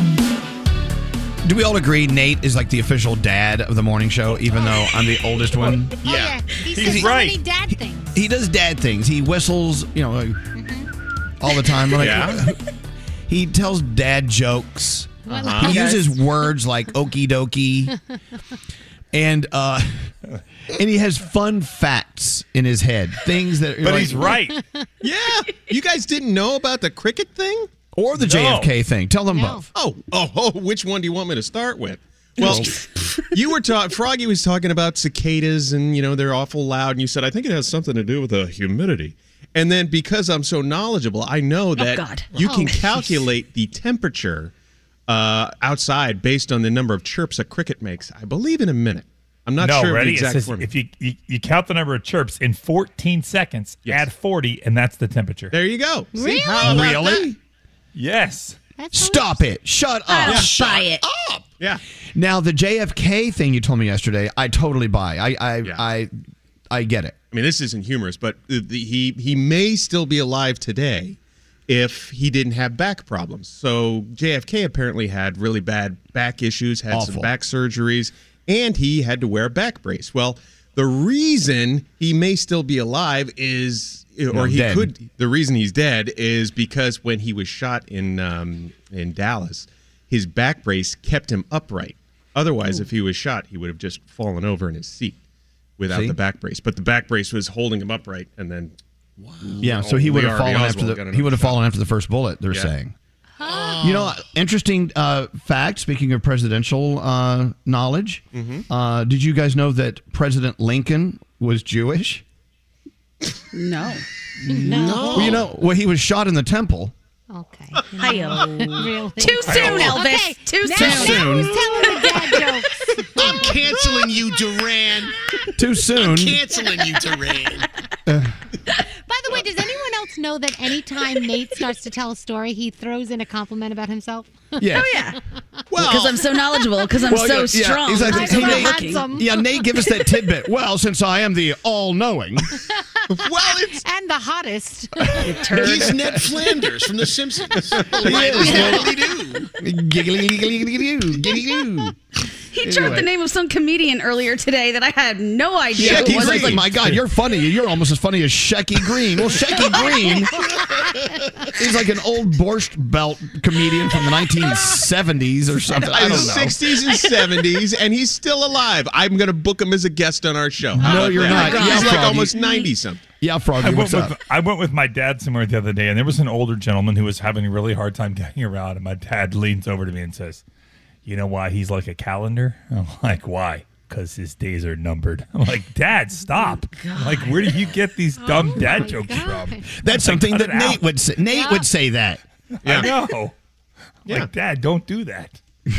Do we all agree Nate is like the official dad of the morning show, even though I'm the oldest one? Oh, yeah. He He's says so right. many dad things. He does dad things. He whistles, you know, like, all the time. Like, Yeah. He tells dad jokes. Uh-huh. He He uses words like okie dokie. and uh and he has fun facts in his head. Things that But he's right. Yeah. You guys didn't know about the cricket thing? Or the No. JFK thing. Tell them both. Oh, oh, oh, which one do you want me to start with? Well, you were talking, Froggy was talking about cicadas and, you know, they're awful loud. And you said, I think it has something to do with the humidity. And then because I'm so knowledgeable, I know that God. you Oh, can calculate the temperature uh, outside based on the number of chirps a cricket makes. I believe in a minute. I'm not no, sure ready? of the exact says formula. if you, you you count the number of chirps in 14 seconds, add 40, and that's the temperature. There you go. See, Really? how about Really? That? Yes. Stop it. Shut up. I don't Shut buy it. up. Yeah. Now the JFK thing you told me yesterday, I totally buy. I I I, I get it. I mean, this isn't humorous, but the, the, he he may still be alive today if he didn't have back problems. So JFK apparently had really bad back issues, had Awful. some back surgeries, and he had to wear a back brace. Well, the reason he may still be alive is, or No, he dead. could. The reason he's dead is because when he was shot in um, in Dallas, his back brace kept him upright. Otherwise, if he was shot, he would have just fallen over in his seat without See? the back brace. But the back brace was holding him upright, and then Yeah, so he would have fallen Oswald after the he would have fallen after the first bullet. They're Yeah. saying. You know, interesting uh, fact. Speaking of presidential uh, knowledge, Mm-hmm. uh, did you guys know that President Lincoln was Jewish? No. No. Well, you know, well, he was shot in the temple. Okay. Hi-yo. Really? Too soon, Elvis. Okay, Too now, soon. Now who's telling the dad jokes? I'm canceling you, Duran. Too soon. I'm canceling you, Duran. By the way, does anyone else know that anytime Nate starts to tell a story, he throws in a compliment about himself? Yeah. Oh, yeah. Well, because I'm so knowledgeable, because I'm Well, so yeah, strong. He's like, I'm so hey, Nate, yeah, Nate, give us that tidbit. Well, since I am the all-knowing, well, it's and the hottest. He's Ned Flanders from The Simpsons. giggly, giggly, giggly, doo giggly, giggly. He dropped the name of some comedian earlier today that I had no idea who it Shecky was. I was like, My God, you're funny. You're almost as funny as Shecky Greene. Well, Shecky Greene is like an old Borscht Belt comedian from the 1970s or something. I don't know. 60s and 70s, and he's still alive. I'm going to book him as a guest on our show. How No, you're that? not. He's Yeah, like Froggy. almost 90 something. Yeah, Froggy, I what's went, up? with, I went with my dad somewhere the other day, and there was an older gentleman who was having a really hard time getting around. And my dad leans over to me and says, "You know why he's like a calendar?" I'm like, "Why?" Because his days are numbered. I'm like, "Dad, stop! Oh like, where do you get these dumb oh dad jokes from?" That's Like, something that Nate out. would say. Nate would say that. I know. Like, Dad, don't do that.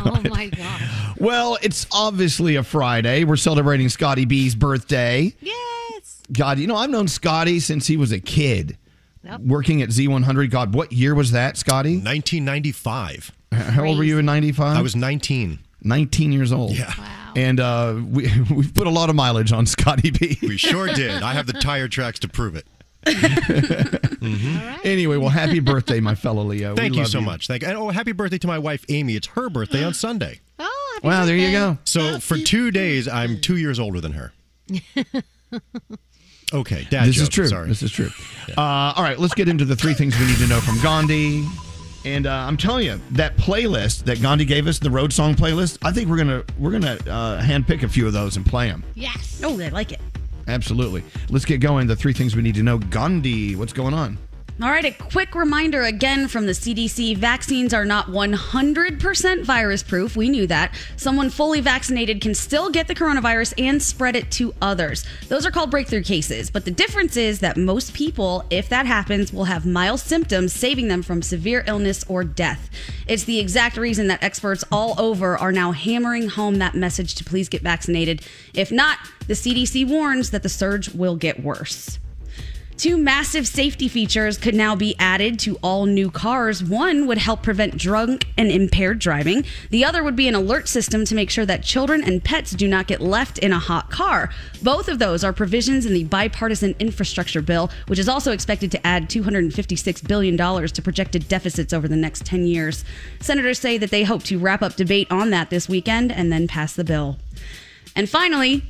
Oh my god. Well, it's obviously a Friday. We're celebrating Scotty B's birthday. Yes. God, you know, I've known Scotty since he was a kid. Yep. Working at Z100. God, what year was that, Scotty? 1995. How old were you in 95? I was 19. 19 years old. Yeah. Wow. And uh, we, we've put a lot of mileage on Scotty B. We sure did. I have the tire tracks to prove it. Anyway, well, happy birthday, my fellow Leo. We Thank you love so much. Thank and oh, happy birthday to my wife Amy. It's her birthday on Sunday. Oh, Wow, there you go. So for two days, I'm two years older than her. Okay, dad. this is true. Sorry. This is true. Uh, all right, let's get into the three things we need to know from Gandhi. And uh, I'm telling you, that playlist that Gandhi gave us, the road song playlist, I think we're gonna we're gonna uh, handpick a few of those and play them. Yes. Oh, I like it. Absolutely. Let's get going. The three things we need to know. Gandhi, what's going on? All right, a quick reminder again from the CDC vaccines are not 100% virus proof. We knew that. Someone fully vaccinated can still get the coronavirus and spread it to others. Those are called breakthrough cases. But the difference is that most people, if that happens, will have mild symptoms, saving them from severe illness or death. It's the exact reason that experts all over are now hammering home that message to please get vaccinated. If not, the CDC warns that the surge will get worse. Two massive safety features could now be added to all new cars. One would help prevent drunk and impaired driving. The other would be an alert system to make sure that children and pets do not get left in a hot car. Both of those are provisions in the bipartisan infrastructure bill, which is also expected to add $256 billion to projected deficits over the next 10 years. Senators say that they hope to wrap up debate on that this weekend and then pass the bill. And finally,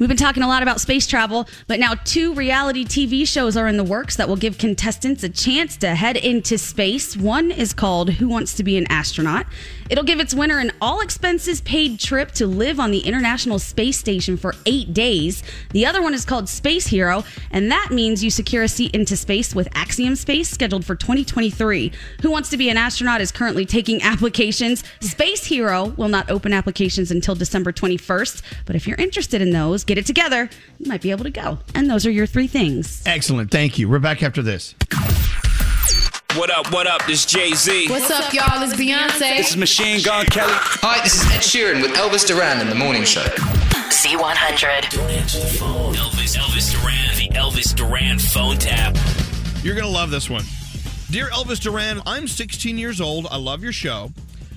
We've been talking a lot about space travel, but now two reality TV shows are in the works that will give contestants a chance to head into space. One is called Who Wants to Be an Astronaut? It'll give its winner an all expenses paid trip to live on the International Space Station for eight days. The other one is called Space Hero, and that means you secure a seat into space with Axiom Space scheduled for 2023. Who Wants to Be an Astronaut is currently taking applications. Space Hero will not open applications until December 21st, but if you're interested in those, get it together. You might be able to go. And those are your three things. Excellent. Thank you. We're back after this. What up, what up? This Jay Z. What's up, y'all? It's Beyonce. This is Machine Gun Kelly. Hi, this is Ed Sheeran with Elvis Duran in the morning show. Z100. Don't answer the phone. Elvis, Elvis Duran, the Elvis Duran phone tap. You're going to love this one. Dear Elvis Duran, I'm 16 years old. I love your show.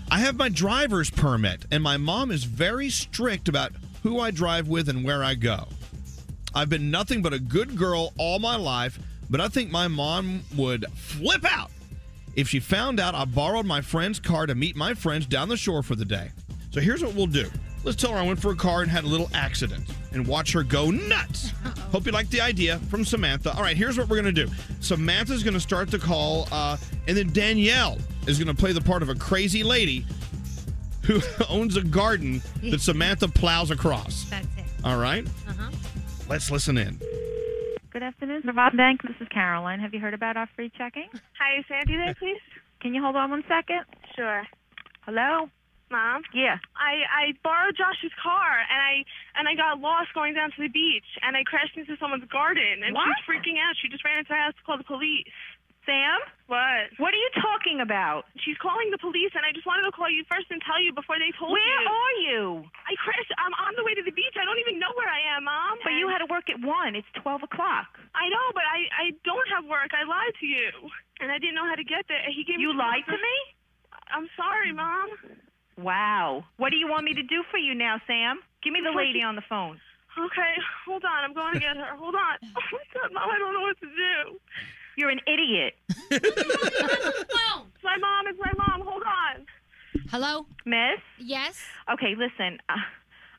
I have my driver's permit, and my mom is very strict about who I drive with and where I go. I've been nothing but a good girl all my life, but I think my mom would flip out if she found out I borrowed my friend's car to meet my friends down the shore for the day. So here's what we'll do. Let's tell her I went for a car and had a little accident and watch her go nuts. Hope you like the idea from Samantha. All right, here's what we're going to do Samantha's going to start the call, uh, and then Danielle is going to play the part of a crazy lady who owns a garden that Samantha plows across. That's it. All right? Uh-huh. Let's listen in. Good afternoon, Vermont Bank. This is Caroline. Have you heard about our free checking? Hi, is Sandy there, please? Can you hold on one second? Sure. Hello? Mom? Yeah. I, I borrowed Josh's car and I and I got lost going down to the beach and I crashed into someone's garden and What? she's freaking out. She just ran into the house to call the police. Sam? What? What are you talking about? She's calling the police and I just wanted to call you first and tell you before they told Where you. Where are you? I crashed. I'm on the way to the beach. I don't even know where I am, Mom. But you had to work at 1. It's 12 o'clock. I know, but I I don't have work. I lied to you, and I didn't know how to get there. He gave me. You lied to me? I'm sorry, Mom. Wow. What do you want me to do for you now, Sam? Give me the lady on the phone. Okay, hold on. I'm going to get her. Hold on. Oh my God, Mom, I don't know what to do. You're an idiot. It's my mom. It's my mom. Hold on. Hello? Miss? Yes? Okay, listen. Uh,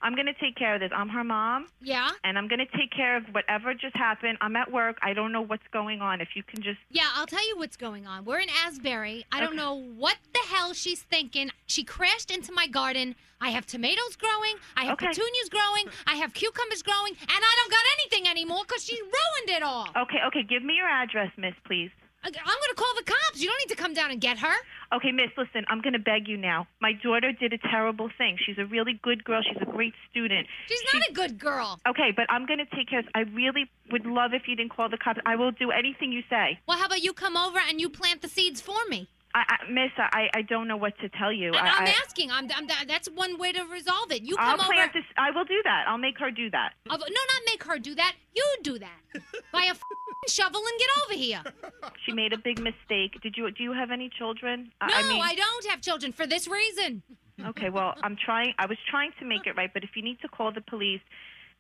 I'm going to take care of this. I'm her mom. Yeah? And I'm going to take care of whatever just happened. I'm at work. I don't know what's going on. If you can just. Yeah, I'll tell you what's going on. We're in Asbury. I don't know what the hell she's thinking. She crashed into my garden. I have tomatoes growing. I have Okay. petunias growing. I have cucumbers growing. And I don't got anything anymore because she ruined it all. Okay, okay. Give me your address, miss, please. I'm going to call the cops. You don't need to come down and get her. Okay, miss, listen, I'm going to beg you now. My daughter did a terrible thing. She's a really good girl. She's a great student. She's not a good girl. Okay, but I'm going to take care of I really would love if you didn't call the cops. I will do anything you say. Well, how about you come over and you plant the seeds for me? I, I, Miss, I, I don't know what to tell you. I, I'm asking. I'm, I'm, that's one way to resolve it. You I'll come over. plant this. I will do that. I'll make her do that. Uh, no, not make her do that. You do that. Buy a shovel and get over here. She made a big mistake. Did you? Do you have any children? No, I, I don't have children for this reason. Okay, well, I'm trying. I was trying to make it right, but if you need to call the police,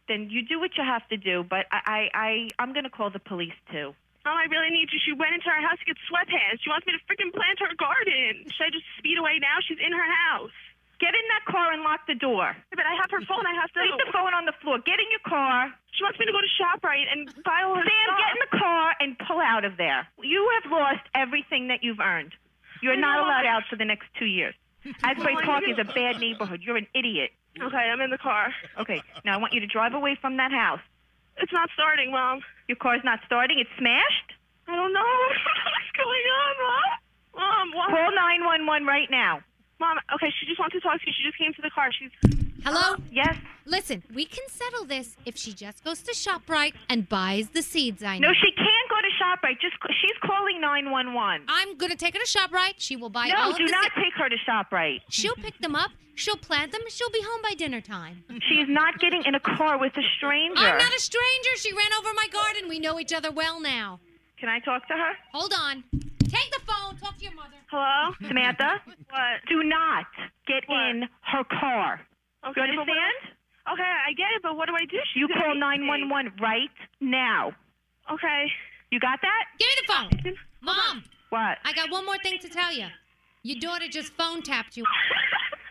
then you do what you have to do. But I, I, I I'm going to call the police too. I really need to. She went into our house to get sweatpants. She wants me to freaking plant her garden. Should I just speed away now? She's in her house. Get in that car and lock the door. But I have her phone. I have to. Leave the phone on the floor. Get in your car. She wants me to go to Shoprite and buy all her Sam, stuff. get in the car and pull out of there. You have lost everything that you've earned. You're I not know. allowed out for the next two years. Asbury Well, Park is a bad neighborhood. You're an idiot. Okay, I'm in the car. Okay, now I want you to drive away from that house. It's not starting, Mom. Your car's not starting. It's smashed. I don't know what's going on, Mom. Mom, what? Call 911 right now. Mom, okay, she just wants to talk to you. She just came to the car. She's. Hello? Yes. Listen, we can settle this if she just goes to ShopRite and buys the seeds I need. No, she can't Shoprite. Just she's calling 911. I'm going to take her to ShopRite. She will buy No, do not take her to Shoprite. She'll pick them up. She'll plant them. She'll be home by dinner time. She's not getting in a car with a stranger. I'm not a stranger. She ran over my garden. We know each other well now. Can I talk to her? Hold on. Take the phone. Talk to your mother. Hello? Samantha? What? Do not get in her car. Okay, You understand? Okay, I get it, but what do I do? She's You call 911 right now. Okay. You got that? Give me the phone. Mom, What? I got one more thing to tell you. Your daughter just phone tapped you.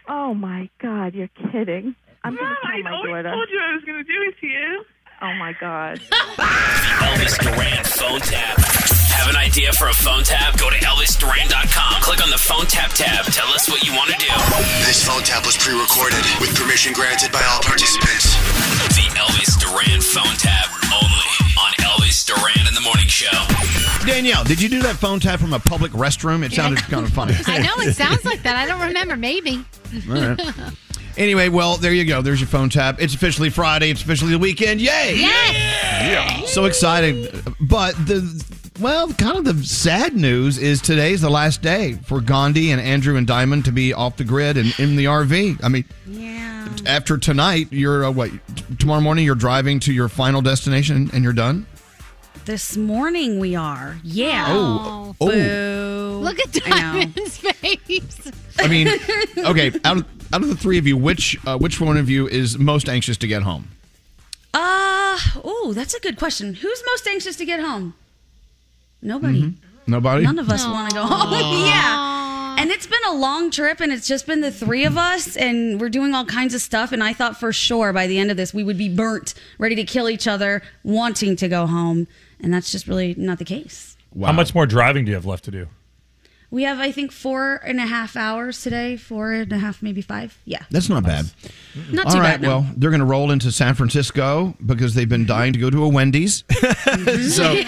Oh my God, you're kidding. I'm Mom, going to I tell my always daughter. told you I was going to do it to you. Oh my God. Elvis Duran phone tap. Have an idea for a phone tap? Go to ElvisDuran.com. Click on the phone tap tab. Tell us what you want to do. This phone tap was pre-recorded with permission granted by all participants. The Elvis Duran phone tap only on Elvis Duran in the Morning Show. Danielle, did you do that phone tap from a public restroom? It sounded kind of funny. I know it sounds like that. I don't remember. Maybe. All right. Anyway, well, there you go. There's your phone tap. It's officially Friday. It's officially the weekend. Yay! Yes. Yeah. So excited. But the well, kind of the sad news is today's the last day for Gandhi and Andrew and Diamond to be off the grid and in the RV. I mean, Yeah. after tonight, you're uh, what? t- Tomorrow morning, you're driving to your final destination and you're done. This morning we are. Yeah. Oh. Oh. Boo. Look at I. Diamond's face. I mean, okay. Out of out of the three of you, which uh, which one of you is most anxious to get home? Uh, oh, that's a good question. Who's most anxious to get home? Nobody. Nobody. None of us want to go home. yeah. And it's been a long trip and it's just been the three of us and we're doing all kinds of stuff and I thought for sure by the end of this we would be burnt, ready to kill each other, wanting to go home, and that's just really not the case. How much more driving do you have left to do? We have I think four and a half hours today, four and a half, maybe five. Yeah. That's not bad. Not All too right. bad. no. Well, they're going to roll into San Francisco because they've been dying to go to a Wendy's. so,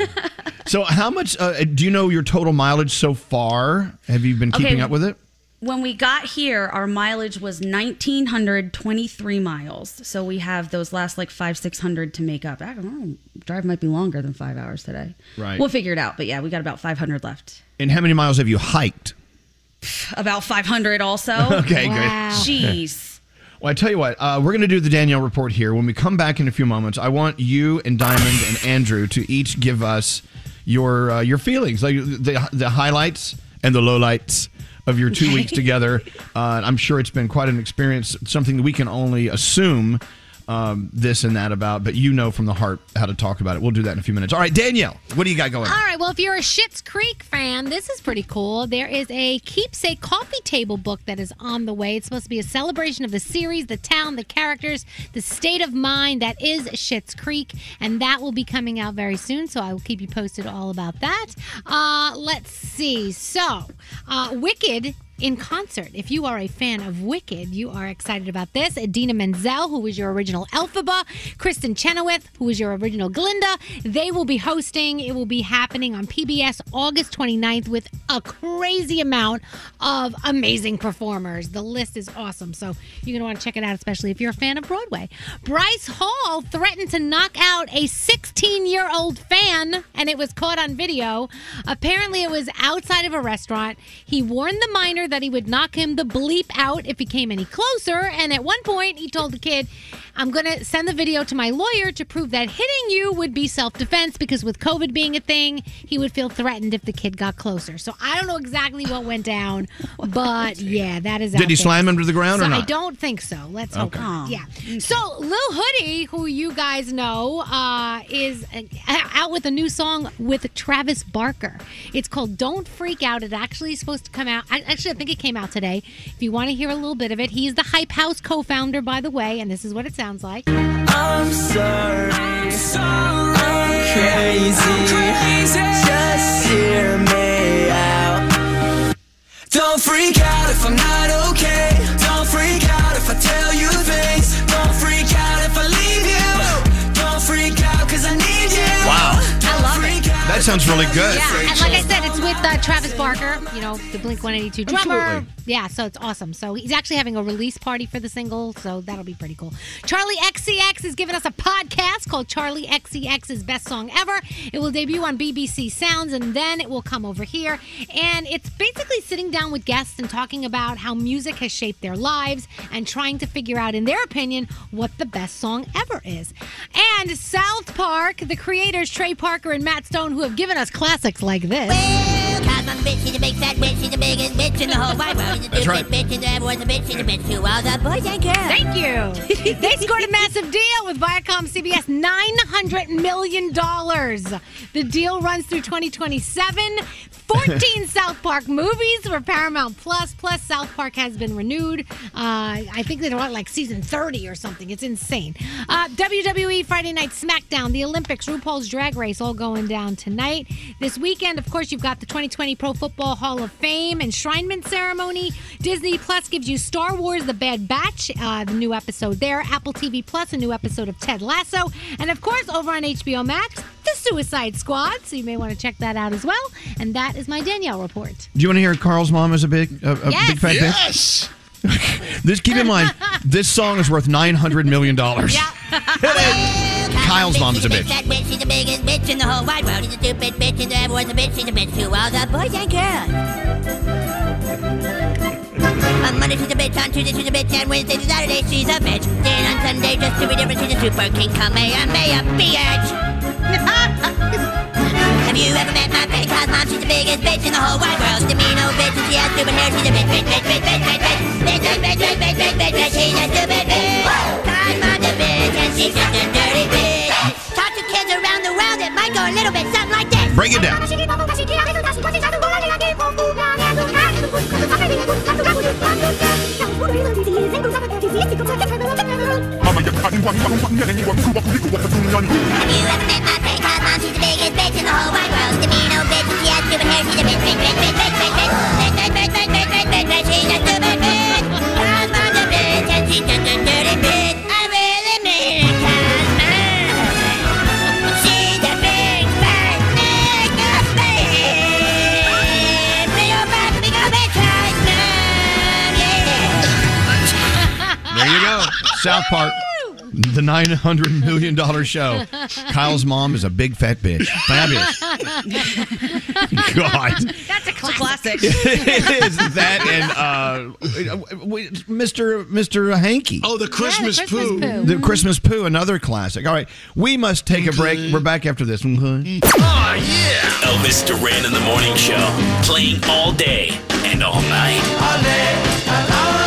so how much uh, do you know your total mileage so far? Have you been keeping Okay. up with it? When we got here, our mileage was 1,923 miles. So we have those last like five, 600 to make up. I don't know. Drive might be longer than five hours today. Right. We'll figure it out. But yeah, we got about 500 left. And how many miles have you hiked? About 500 also. Okay, great. Jeez. Well, I tell you what, uh, we're going to do the Danielle report here. When we come back in a few moments, I want you and Diamond and Andrew to each give us your uh, your feelings, like the the highlights and the lowlights of your two weeks together. Uh, I'm sure it's been quite an experience, something that we can only assume um, this and that about, but you know from the heart how to talk about it. We'll do that in a few minutes. All right, Danielle, what do you got going? On? All right. Well, if you're a Schitt's Creek fan, this is pretty cool. There is a keepsake coffee table book that is on the way. It's supposed to be a celebration of the series, the town, the characters, the state of mind that is Schitt's Creek, and that will be coming out very soon. So I will keep you posted all about that. Uh, let's see. So, uh, Wicked in concert. If you are a fan of Wicked, you are excited about this. Idina Menzel, who was your original Elphaba, Kristin Chenoweth, who was your original Glinda, they will be hosting. It will be happening on PBS August 29th with a crazy amount of amazing performers. The list is awesome. So you're going to want to check it out, especially if you're a fan of Broadway. Bryce Hall threatened to knock out a 16 year old fan, and it was caught on video. Apparently, it was outside of a restaurant. He warned the minor that he would knock him the bleep out if he came any closer. And at one point, he told the kid, I'm going to send the video to my lawyer to prove that hitting you would be self defense because with COVID being a thing, he would feel threatened if the kid got closer. So I don't know exactly what went down, but yeah, that is. Did he there. slam him to the ground or So I don't think so. Let's hope Okay. not. Yeah. So Lil Huddy, who you guys know, uh, is uh, out with a new song with Travis Barker. It's called "Don't Freak Out." It actually is supposed to come out. Actually, I think it came out today. If you want to hear a little bit of it, he's the Hype House co-founder, by the way, and this is what it sounds like. I'm sorry. I'm crazy. Just hear me out. Don't freak out if I'm not okay. Don't freak out if I tell That sounds really good. Yeah, and like I said, it's with uh, Travis Barker, you know, the Blink 182 drummer. Absolutely. Yeah, so it's awesome. So he's actually having a release party for the single, so that'll be pretty cool. Charli XCX is giving us a podcast called Charli XCX's Best Song Ever. It will debut on BBC Sounds and then it will come over here. And it's basically sitting down with guests and talking about how music has shaped their lives and trying to figure out, in their opinion, what the best song ever is. And South Park, the creators Trey Parker and Matt Stone, who have given us classics like this. Cause I'm a bitch, she's a big fat bitch, she's the biggest bitch in the whole wide world. She's a That's stupid right. bitch, and everyone's a bitch, she's a bitch to all the boys and girls. Thank you. they scored a massive deal with Viacom CBS, $900 million. The deal runs through 2027. 14 South Park movies for Paramount Plus. Plus, South Park has been renewed. Uh, I think they're on like season 30 or something. It's insane. Uh, WWE Friday Night SmackDown, the Olympics, RuPaul's Drag Race, all going down tonight. This weekend, of course, you've got the 2020 Pro Football Hall of Fame enshrinement ceremony. Disney Plus gives you Star Wars: The Bad Batch, uh, the new episode there. Apple TV Plus, a new episode of Ted Lasso, and of course, over on HBO Max, The Suicide Squad. So you may want to check that out as well. And that is my Danielle report. Do you want to hear Carl's mom is a big, a, a Yes. big fat Yes. bitch? this keep in mind, this song is worth nine hundred million dollars. Yeah. Kyle's mom is a Big bitch. fat bitch, she's the biggest bitch in the whole wide world. She's a stupid bitch, and everyone's a bitch, she's a bitch to all the boys and girls. On Monday she's a bitch, on Tuesday she's a bitch, and Wednesday to Saturday she's a bitch. Then on Sunday, just to be different, she's a super king, Kamehameha, bitch. Have you ever met my friend Kyle's mom? She's the biggest bitch in the whole wide world. She's a mean old bitch, and she has stupid hair. She's a bitch, bitch, bitch, bitch, bitch, bitch, bitch, bitch, bitch, bitch, bitch, bitch, bitch, bitch, bitch. She's a stupid bitch. Kyle's mom's a bitch, and she's just a dirty bitch. Talk to kids around the world, it might go a little bit something like this. Break it down. Have you ever met my friend Kyle's mom? She's the biggest bitch in the whole wide world. She's a mean old bitch, she has stupid hair. She's a bitch, bitch, bitch, bitch, bitch, bitch, bitch, bitch, bitch, bitch, bitch, bitch, bitch, bitch. Bitch. Bitch, bitch. Bitch. Bitch. South Park. The nine hundred million dollar show. Kyle's mom is a big fat bitch. Fabulous. God. That's a classic. it is that and uh, Mr. Mr. Hankey. Oh, the Christmas Yeah, the Christmas Poo. Poo. The Christmas Poo, another classic. All right, we must take a break. We're back after this. Okay. Oh, yeah. Elvis Duran in the morning show, playing all day and all night. Wendy's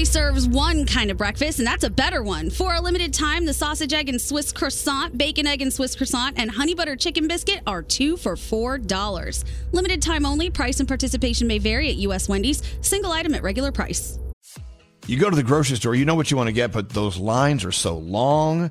only serves one kind of breakfast, and that's a better one. For a limited time, the sausage, egg, and Swiss croissant, bacon, egg, and Swiss croissant, and honey butter chicken biscuit are two for $4. Limited time only. Price and participation may vary at U.S. Wendy's. Single item at regular price. You go to the grocery store, you know what you want to get, but those lines are so long.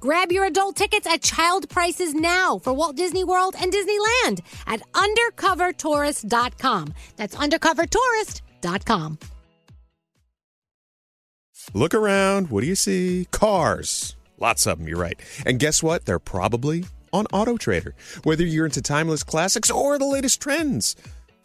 Grab your adult tickets at child prices now for Walt Disney World and Disneyland at undercovertourist.com. That's undercovertourist.com. Look around. What do you see? Cars. Lots of them, you're right. And guess what? They're probably on Auto Trader. Whether you're into timeless classics or the latest trends.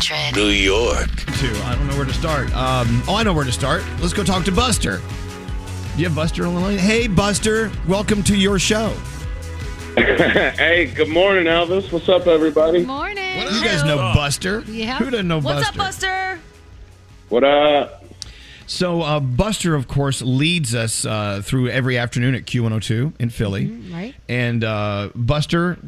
100. New York. Two. I don't know where to start. Um, oh, I know where to start. Let's go talk to Buster. Do you have Buster on the line? Hey, Buster. Welcome to your show. hey, good morning, Elvis. What's up, everybody? Morning. What You guys know Buster? Yeah. Who doesn't know What's Buster? up, Buster? What up? So uh, Buster, of course, leads us uh, through every afternoon at Q102 in Philly. right. And uh, Buster,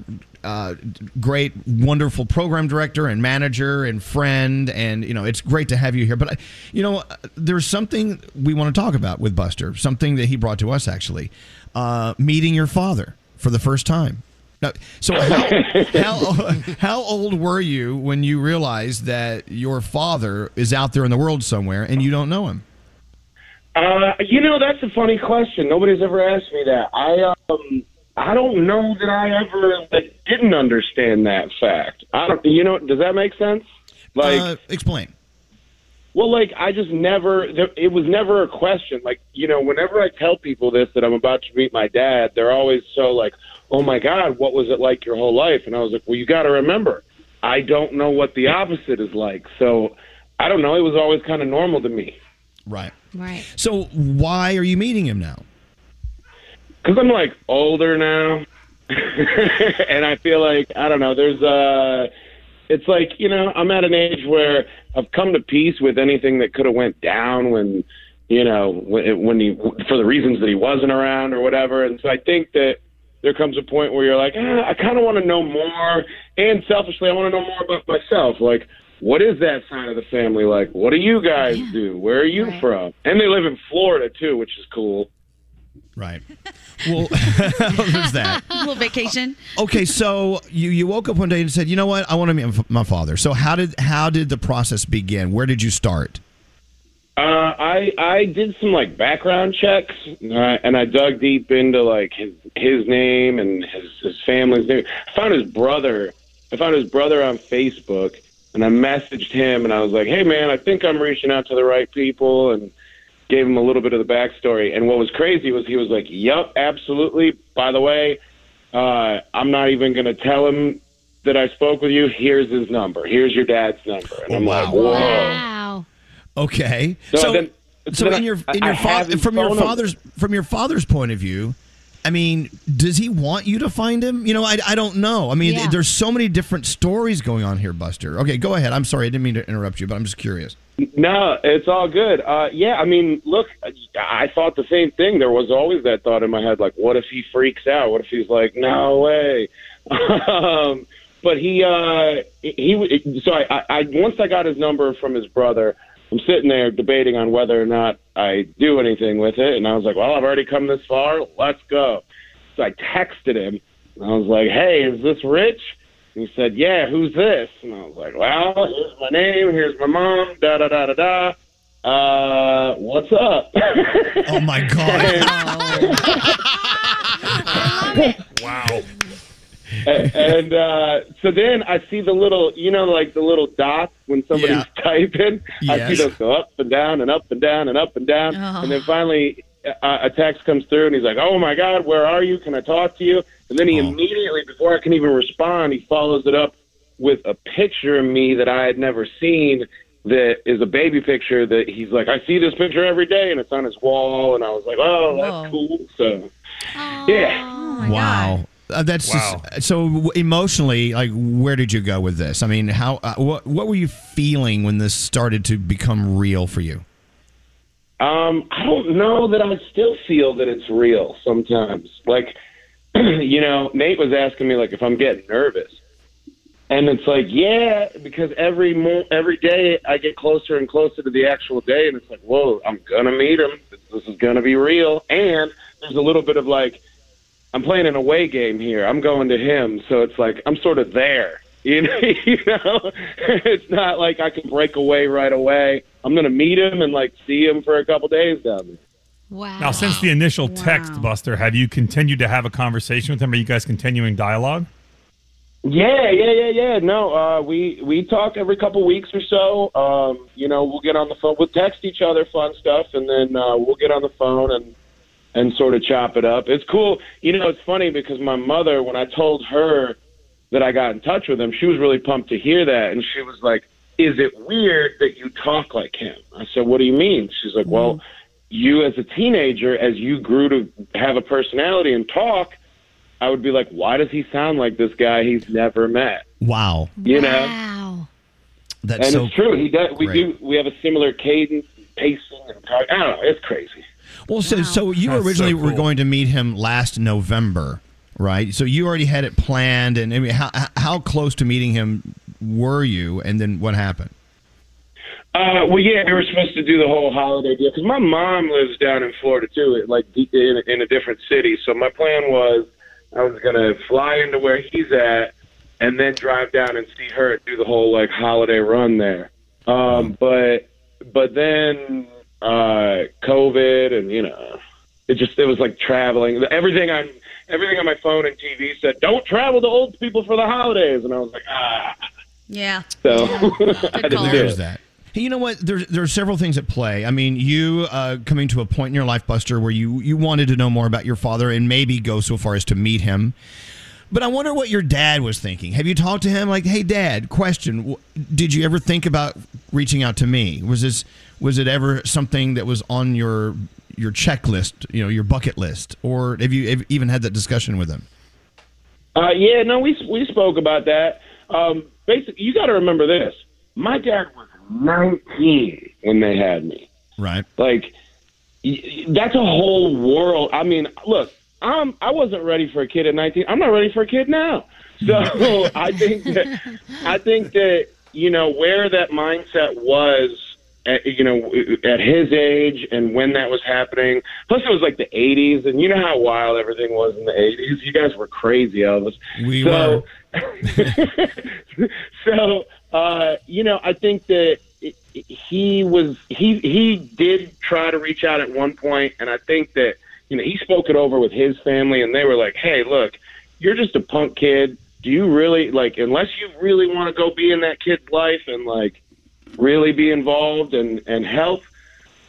uh, great, wonderful program director and manager and friend, and you know it's great to have you here. But you know, there's something we want to talk about with Buster. Something that he brought to us actually, uh, meeting your father for the first time. Now, so how, how how old were you when you realized that your father is out there in the world somewhere and you don't know him? Uh, you know, that's a funny question. Nobody's ever asked me that. I um, I don't know that I ever like, didn't understand that fact. I don't. You know, does that make sense? Like, Uh, explain. Well, like I just never. It was never a question. Like you know, whenever I tell people this that I'm about to meet my dad, they're always so like, "Oh my God, what was it like your whole life?" And I was like, "Well, you got to remember, I don't know what the opposite is like. So I don't know. It was always kind of normal to me." Right. Right. So why are you meeting him now? Because I'm like older now, and I feel like I don't know. There's uh it's like you know I'm at an age where I've come to peace with anything that could have went down when you know when, when he for the reasons that he wasn't around or whatever. And so I think that there comes a point where you're like, eh, I kind of want to know more, and selfishly, I want to know more about myself, like. What is that side of the family like? What do you guys do? Where are you from? And they live in Florida too, which is cool. Right. Well, there's that. A little vacation. Okay, so you, you woke up one day and said, "You know what? I want to meet my- my father." So how did how did the process begin? Where did you start? Uh, I I did some like background checks, uh, and I dug deep into like his his name and his his family's name. I found his brother. I found his brother on Facebook, and I messaged him, and I was like, "Hey, man, I think I'm reaching out to the right people," and gave him a little bit of the backstory. And what was crazy was he was like, "Yup, absolutely. By the way, uh, I'm not even going to tell him that I spoke with you. Here's his number. Here's your dad's number." And I'm like, "Whoa." Wow. Okay. So So then- so then in your in your fa- from your phone number. father's from your father's point of view, I mean, does he want you to find him? You know, I, I don't know. I mean, Yeah. there's so many different stories going on here, Buster. Okay, go ahead. I'm sorry, I didn't mean to interrupt you, but I'm just curious. No, it's all good. Uh, yeah, I mean, look, I thought the same thing. There was always that thought in my head, like, what if he freaks out? What if he's like, no way? um, but he, uh, he, he so I, I, I, once I got his number from his brother, I'm sitting there debating on whether or not I do anything with it, and I was like, well, I've already come this far. Let's go. So I texted him. And I was like, hey, is this Rich? And he said, yeah, who's this? And I was like, well, here's my name, here's my mom, da da da da da. Uh, what's up? Oh my God. wow. And uh, so then I see the little, you know, like the little dots when somebody's typing. I see those go up and down and up and down and up and down. Oh. And then finally, uh, a text comes through, and he's like, "Oh my God, where are you? Can I talk to you?" And then he immediately, before I can even respond, he follows it up with a picture of me that I had never seen. That is a baby picture. That he's like, "I see this picture every day," and it's on his wall. And I was like, "Oh, that's cool." So, yeah. wow. Uh, that's Wow. just, so emotionally. Like, where did you go with this? I mean, how? Uh, what What were you feeling when this started to become real for you? Um, I don't know that I still feel that it's real sometimes. Like, you know, Nate was asking me like if I'm getting nervous, and it's like, yeah, because every mo- every day I get closer and closer to the actual day, and it's like, whoa, I'm gonna meet him. This is gonna be real, and there's a little bit of like, I'm playing an away game here. I'm going to him, so it's like I'm sort of there. You know, you know, it's not like I can break away right away. I'm gonna meet him and like see him for a couple days down there. Wow. Now, since the initial text, Buster, have you continued to have a conversation with him? Are you guys continuing dialogue? Yeah, yeah, yeah, yeah. No, uh, we we talk every couple weeks or so. Um, you know, we'll get on the phone. We'll text each other fun stuff, and then uh, we'll get on the phone and and sort of chop it up. It's cool. You know, it's funny because my mother, when I told her that I got in touch with him, she was really pumped to hear that, and she was like, "Is it weird that you talk like him?" I said, "What do you mean?" She's like, "Well, mm-hmm. you as a teenager, as you grew to have a personality and talk." I would be like, why does he sound like this guy he's never met? Wow. You know? Wow. That's and so it's true. He does. We great. do. We have a similar cadence, pacing, and tar- I don't know. It's crazy. Well, so so you That's originally so were going to meet him last November, right? So you already had it planned, and I mean, how how close to meeting him were you? And then what happened? Uh, well, yeah, we were supposed to do the whole holiday deal because my mom lives down in Florida too, like in, in a different city. So my plan was I was gonna fly into where he's at, and then drive down and see her and do the whole like holiday run there. Um, but but then uh, COVID and you know, it just it was like traveling. Everything on everything on my phone and TV said don't travel to old people for the holidays, and I was like ah. Yeah. So I didn't do There's it. that. Hey, you know what? There's there are several things at play. I mean, you uh, coming to a point in your life, Buster, where you you wanted to know more about your father and maybe go so far as to meet him. But I wonder what your dad was thinking. Have you talked to him? Like, hey, Dad, question: Did you ever think about reaching out to me? Was this was it ever something that was on your your checklist, you know, your bucket list, or have you even had that discussion with them? Uh, yeah, no, we we spoke about that. Um, basically, you got to remember this: my dad was 19 when they had me. Right. Like, that's a whole world. I mean, look, I'm I wasn't ready for a kid at 19. I'm not ready for a kid now. So I think that I think that you know where that mindset was. At, you know, at his age and when that was happening. Plus, it was like the '80s, and you know how wild everything was in the '80s. You guys were crazy, Elvis. We so, so uh, you know, I think that he was he he did try to reach out at one point, and I think that you know he spoke it over with his family, and they were like, "Hey, look, you're just a punk kid. Do you really like unless you really want to go be in that kid's life and like really be involved and and help?"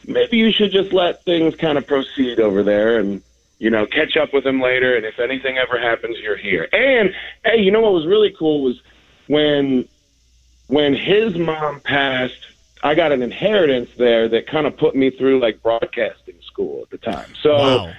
Maybe you should just let things kind of proceed over there and you know, catch up with him later. And if anything ever happens, you're here. And hey, you know what was really cool was when when his mom passed. I got an inheritance there that kind of put me through like broadcasting school at the time. So,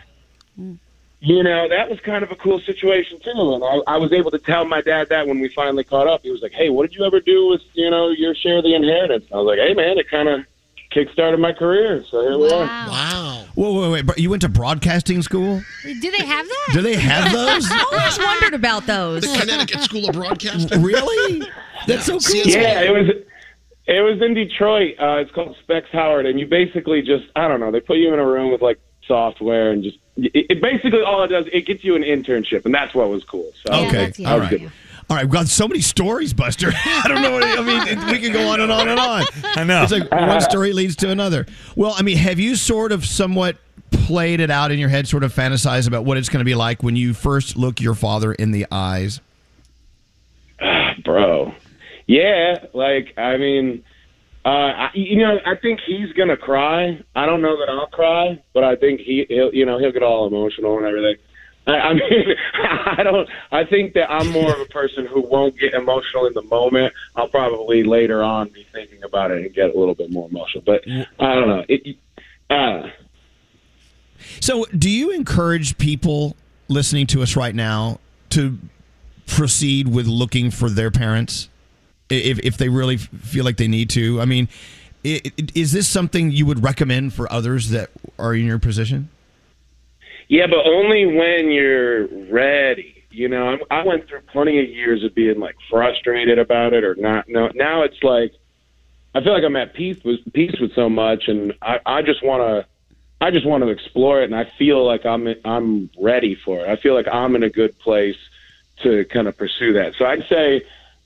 mm. You know, that was kind of a cool situation too. And I, I was able to tell my dad that when we finally caught up. He was like, "Hey, what did you ever do with you know your share of the inheritance?" And I was like, "Hey, man, it kind of kickstarted my career." So here we are. Wow. Whoa, wait, wait. But you went to broadcasting school? Do they have that? Do they have those? I always wondered about those. The Connecticut School of Broadcasting. Really? That's so cool. Yeah, it was. It was in Detroit. Uh, it's called Specs Howard, and you basically just I don't know. They put you in a room with like software and just it, it basically all it does it gets you an internship, and that's what was cool. So Okay. I All was right. good. All right. We've got so many stories, Buster. I don't know what I mean. We could go on and on and on. I know. It's like one story leads to another. Well, I mean, have you sort of somewhat played it out in your head, sort of fantasized about what it's going to be like when you first look your father in the eyes? bro. Yeah, like I mean, uh, I, you know, I think he's gonna cry. I don't know that I'll cry, but I think he, he'll, you know, he'll get all emotional and everything. I, I mean, I don't. I think that I'm more of a person who won't get emotional in the moment. I'll probably later on be thinking about it and get a little bit more emotional. But I don't know. It, uh, So, do you encourage people listening to us right now to proceed with looking for their parents if, if they really feel like they need to? I mean, i- i- is this something you would recommend for others that are in your position? Yeah, but only when you're ready. You know, I, I went through plenty of years of being like frustrated about it or not. No, now it's like I feel like I'm at peace with peace with so much, and I, I just want to. I just want to explore it, and I feel like I'm I'm ready for it. I feel like I'm in a good place to kind of pursue that. So I'd say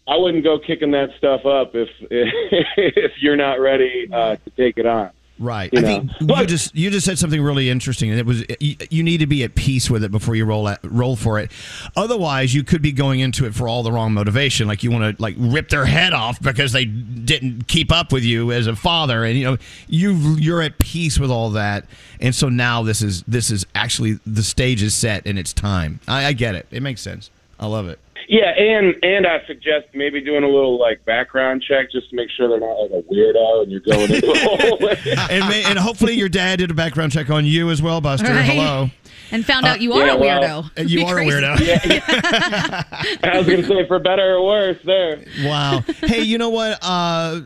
I wouldn't go kicking that stuff up if if you're not ready uh, to take it on. Right. You I know, think you just you just said something really interesting, and it was you, you need to be at peace with it before you roll at, roll for it. Otherwise, you could be going into it for all the wrong motivation. Like you want to like rip their head off because they didn't keep up with you as a father, and you know you you're at peace with all that, and so now this is this is actually the stage is set and it's time. I, I get it. It makes sense. I love it. Yeah, and and I suggest maybe doing a little like background check just to make sure they're not like a weirdo and you're going into the whole and, may, and hopefully your dad did a background check on you as well, Buster. Right. Hello. And found out you Uh, are yeah, a weirdo. Uh, You Be are a crazy. weirdo. I was gonna say for better or worse. There. Wow. Hey, you know what? Uh,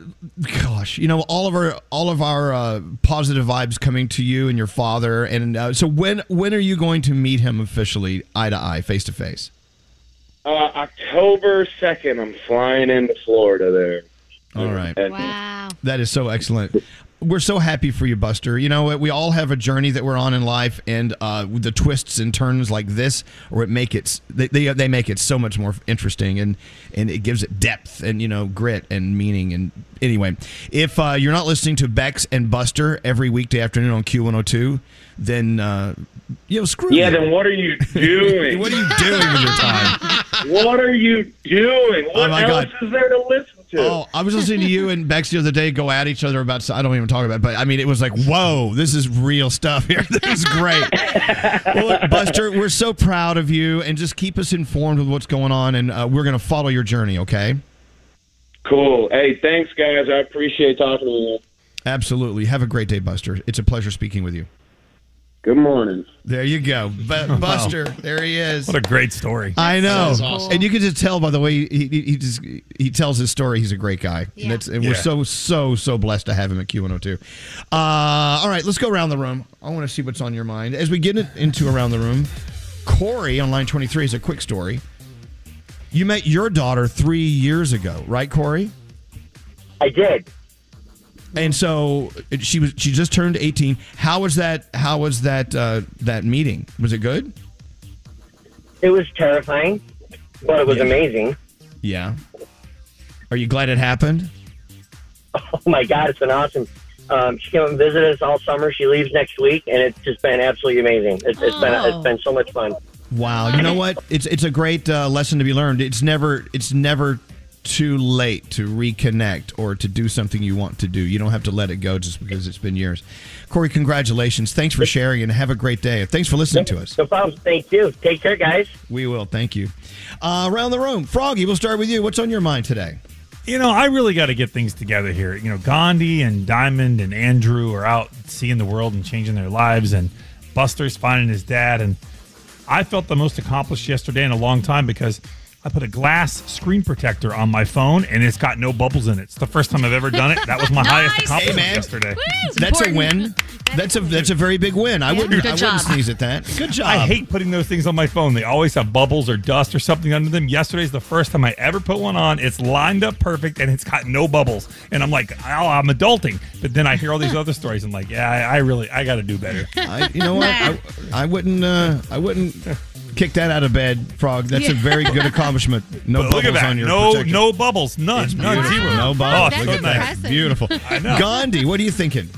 gosh, you know all of our all of our uh, positive vibes coming to you and your father. And uh, so when when are you going to meet him officially, eye to eye, face to face? Uh, October second, I'm flying into Florida there. All right. Wow. That is so excellent. We're so happy for you, Buster. You know? We all have a journey that we're on in life, and uh, the twists and turns like this, or it make it they, they they make it so much more interesting, and and it gives it depth and you know grit and meaning. And anyway, if uh, you're not listening to Bex and Buster every weekday afternoon on Q102, then uh, you know screw Yeah, you. then what are you doing? what are you doing with your time? What are you doing? What Oh, my else God. is there to listen to? Oh, I was listening to you and Bex the other day go at each other about. I don't even talk about, it, but I mean, it was like, whoa, this is real stuff here. This is great. well, look, Buster, we're so proud of you, and just keep us informed with what's going on, and uh, we're going to follow your journey. Okay? Cool. Hey, thanks, guys. I appreciate talking to you. Absolutely. Have a great day, Buster. It's a pleasure speaking with you. Good morning. There you go, Bu- Buster. There he is. What a great story. I know, That's awesome. and you can just tell by the way he, he, he just he tells his story. He's a great guy, and, it's, and we're so so so blessed to have him at Q102. Uh, all right, let's go around the room. I want to see what's on your mind as we get into around the room. Corey on line 23 is a quick story. You met your daughter three years ago, right, Corey? I did. And so she was she just turned 18. How was that? How was that uh, that meeting? Was it good? It was terrifying, but it was Yeah. amazing. Yeah. Are you glad it happened? Oh my God, it's been awesome. Um, she came and visited us all summer. She leaves next week, and it's just been absolutely amazing. It's, it's been Oh. it's been so much fun. Wow, you know what? It's it's a great uh, lesson to be learned. It's never it's never too late to reconnect or to do something you want to do. You don't have to let it go just because it's been years. Corey, congratulations. Thanks for sharing and have a great day. Thanks for listening to us. No problem. Thank you. Take care, guys. We will. Thank you. Uh, around the room, Froggy, we'll start with you. What's on your mind today? You know, I really got to get things together here. You know, Gandhi and Diamond and Andrew are out seeing the world and changing their lives, and Buster's finding his dad. And I felt the most accomplished yesterday in a long time because I put a glass screen protector on my phone, and it's got no bubbles in it. It's the first time I've ever done it. That was my highest accomplishment Hey, man. yesterday. That's a win. That's a that's a very big win. I wouldn't I wouldn't sneeze at that. Good job. I hate putting those things on my phone. They always have bubbles or dust or something under them. Yesterday's the first time I ever put one on. It's lined up perfect and it's got no bubbles. And I'm like, oh, I'm adulting. But then I hear all these other stories. I'm like, yeah, I, I really, I got to do better. I, you know what? I, I wouldn't. Uh, I wouldn't kick that out of bed, Frog. That's a very good accomplishment. No But look at bubbles that. on your No, protector. no bubbles. None. It's None. beautiful. Zero. No Oh, bubbles. so Look at nice. that. Beautiful. I know. Gandhi, what are you thinking?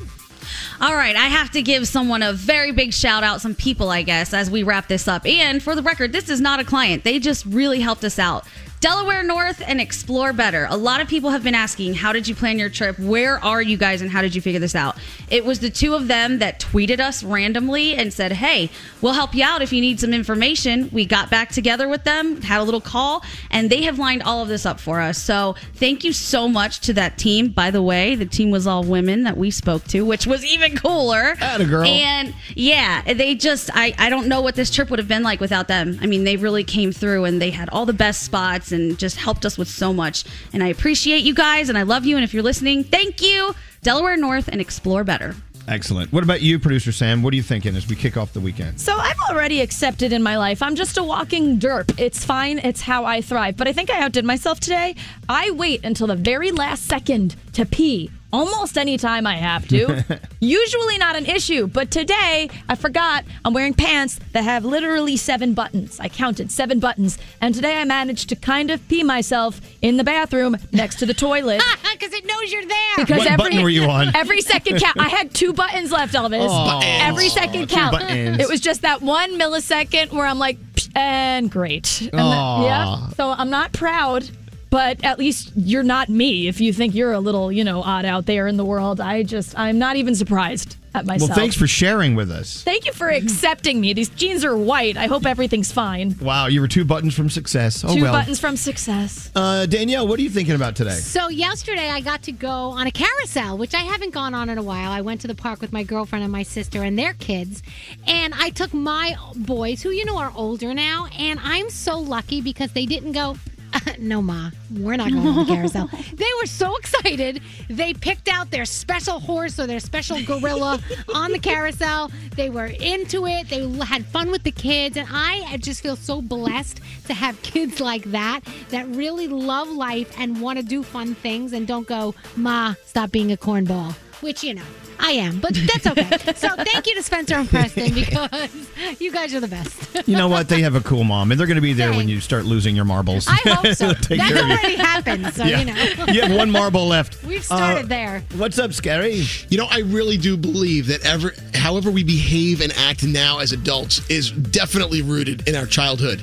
All right, I have to give someone a very big shout out, some people, I guess, as we wrap this up. And for the record, this is not a client. They just really helped us out. Delaware North and Explore Better. A lot of people have been asking, how did you plan your trip? Where are you guys and how did you figure this out? It was the two of them that tweeted us randomly and said, hey, we'll help you out if you need some information. We got back together with them, had a little call, and they have lined all of this up for us. So thank you so much to that team. By the way, the team was all women that we spoke to, which was even cooler. Atta girl. And yeah, they just, I, I don't know what this trip would have been like without them. I mean, they really came through and they had all the best spots and just helped us with so much. And I appreciate you guys and I love you. And if you're listening, thank you. Delaware North and Explore Better. Excellent. What about you, producer Sam? What are you thinking as we kick off the weekend? So I've already accepted in my life. I'm just a walking derp. It's fine. It's how I thrive. But I think I outdid myself today. I wait until the very last second to pee. Almost any time I have to. Usually not an issue, but today I forgot I'm wearing pants that have literally seven buttons. I counted seven buttons, and today I managed to kind of pee myself in the bathroom next to the toilet. Because it knows you're there. Because What every, button were you on? Every second count. I had two buttons left, Elvis. Aw, every second count. buttons. It was just that one millisecond where I'm like, "Psh," and great. And Aw. yeah. So I'm not proud, but at least you're not me. If you think you're a little, you know, odd out there in the world, I just I'm not even surprised at myself. Well, thanks for sharing with us. Thank you for accepting me. These jeans are white. I hope everything's fine. Wow, you were two buttons from success. Oh Two well. buttons from success. Uh, Danielle, what are you thinking about today? So yesterday I got to go on a carousel, which I haven't gone on in a while. I went to the park with my girlfriend and my sister and their kids, and I took my boys, who you know are older now, and I'm so lucky because they didn't go. no, ma, we're not going on the carousel. They were so excited. They picked out their special horse or their special gorilla on the carousel. They were into it. They had fun with the kids, and I just feel so blessed to have kids like that that really love life and want to do fun things and don't go, ma, stop being a cornball. Which you know I am, but that's okay. so thank you to Spencer and Preston because you guys are the best. You know what? They have a cool mom, and they're going to be there when you start losing your marbles. I hope so. They'll That's take care of you. already happened, so Yeah. you know. You have one marble left. We've started Uh, there. What's up, Scary? You know, I really do believe that ever, however we behave and act now as adults is definitely rooted in our childhood.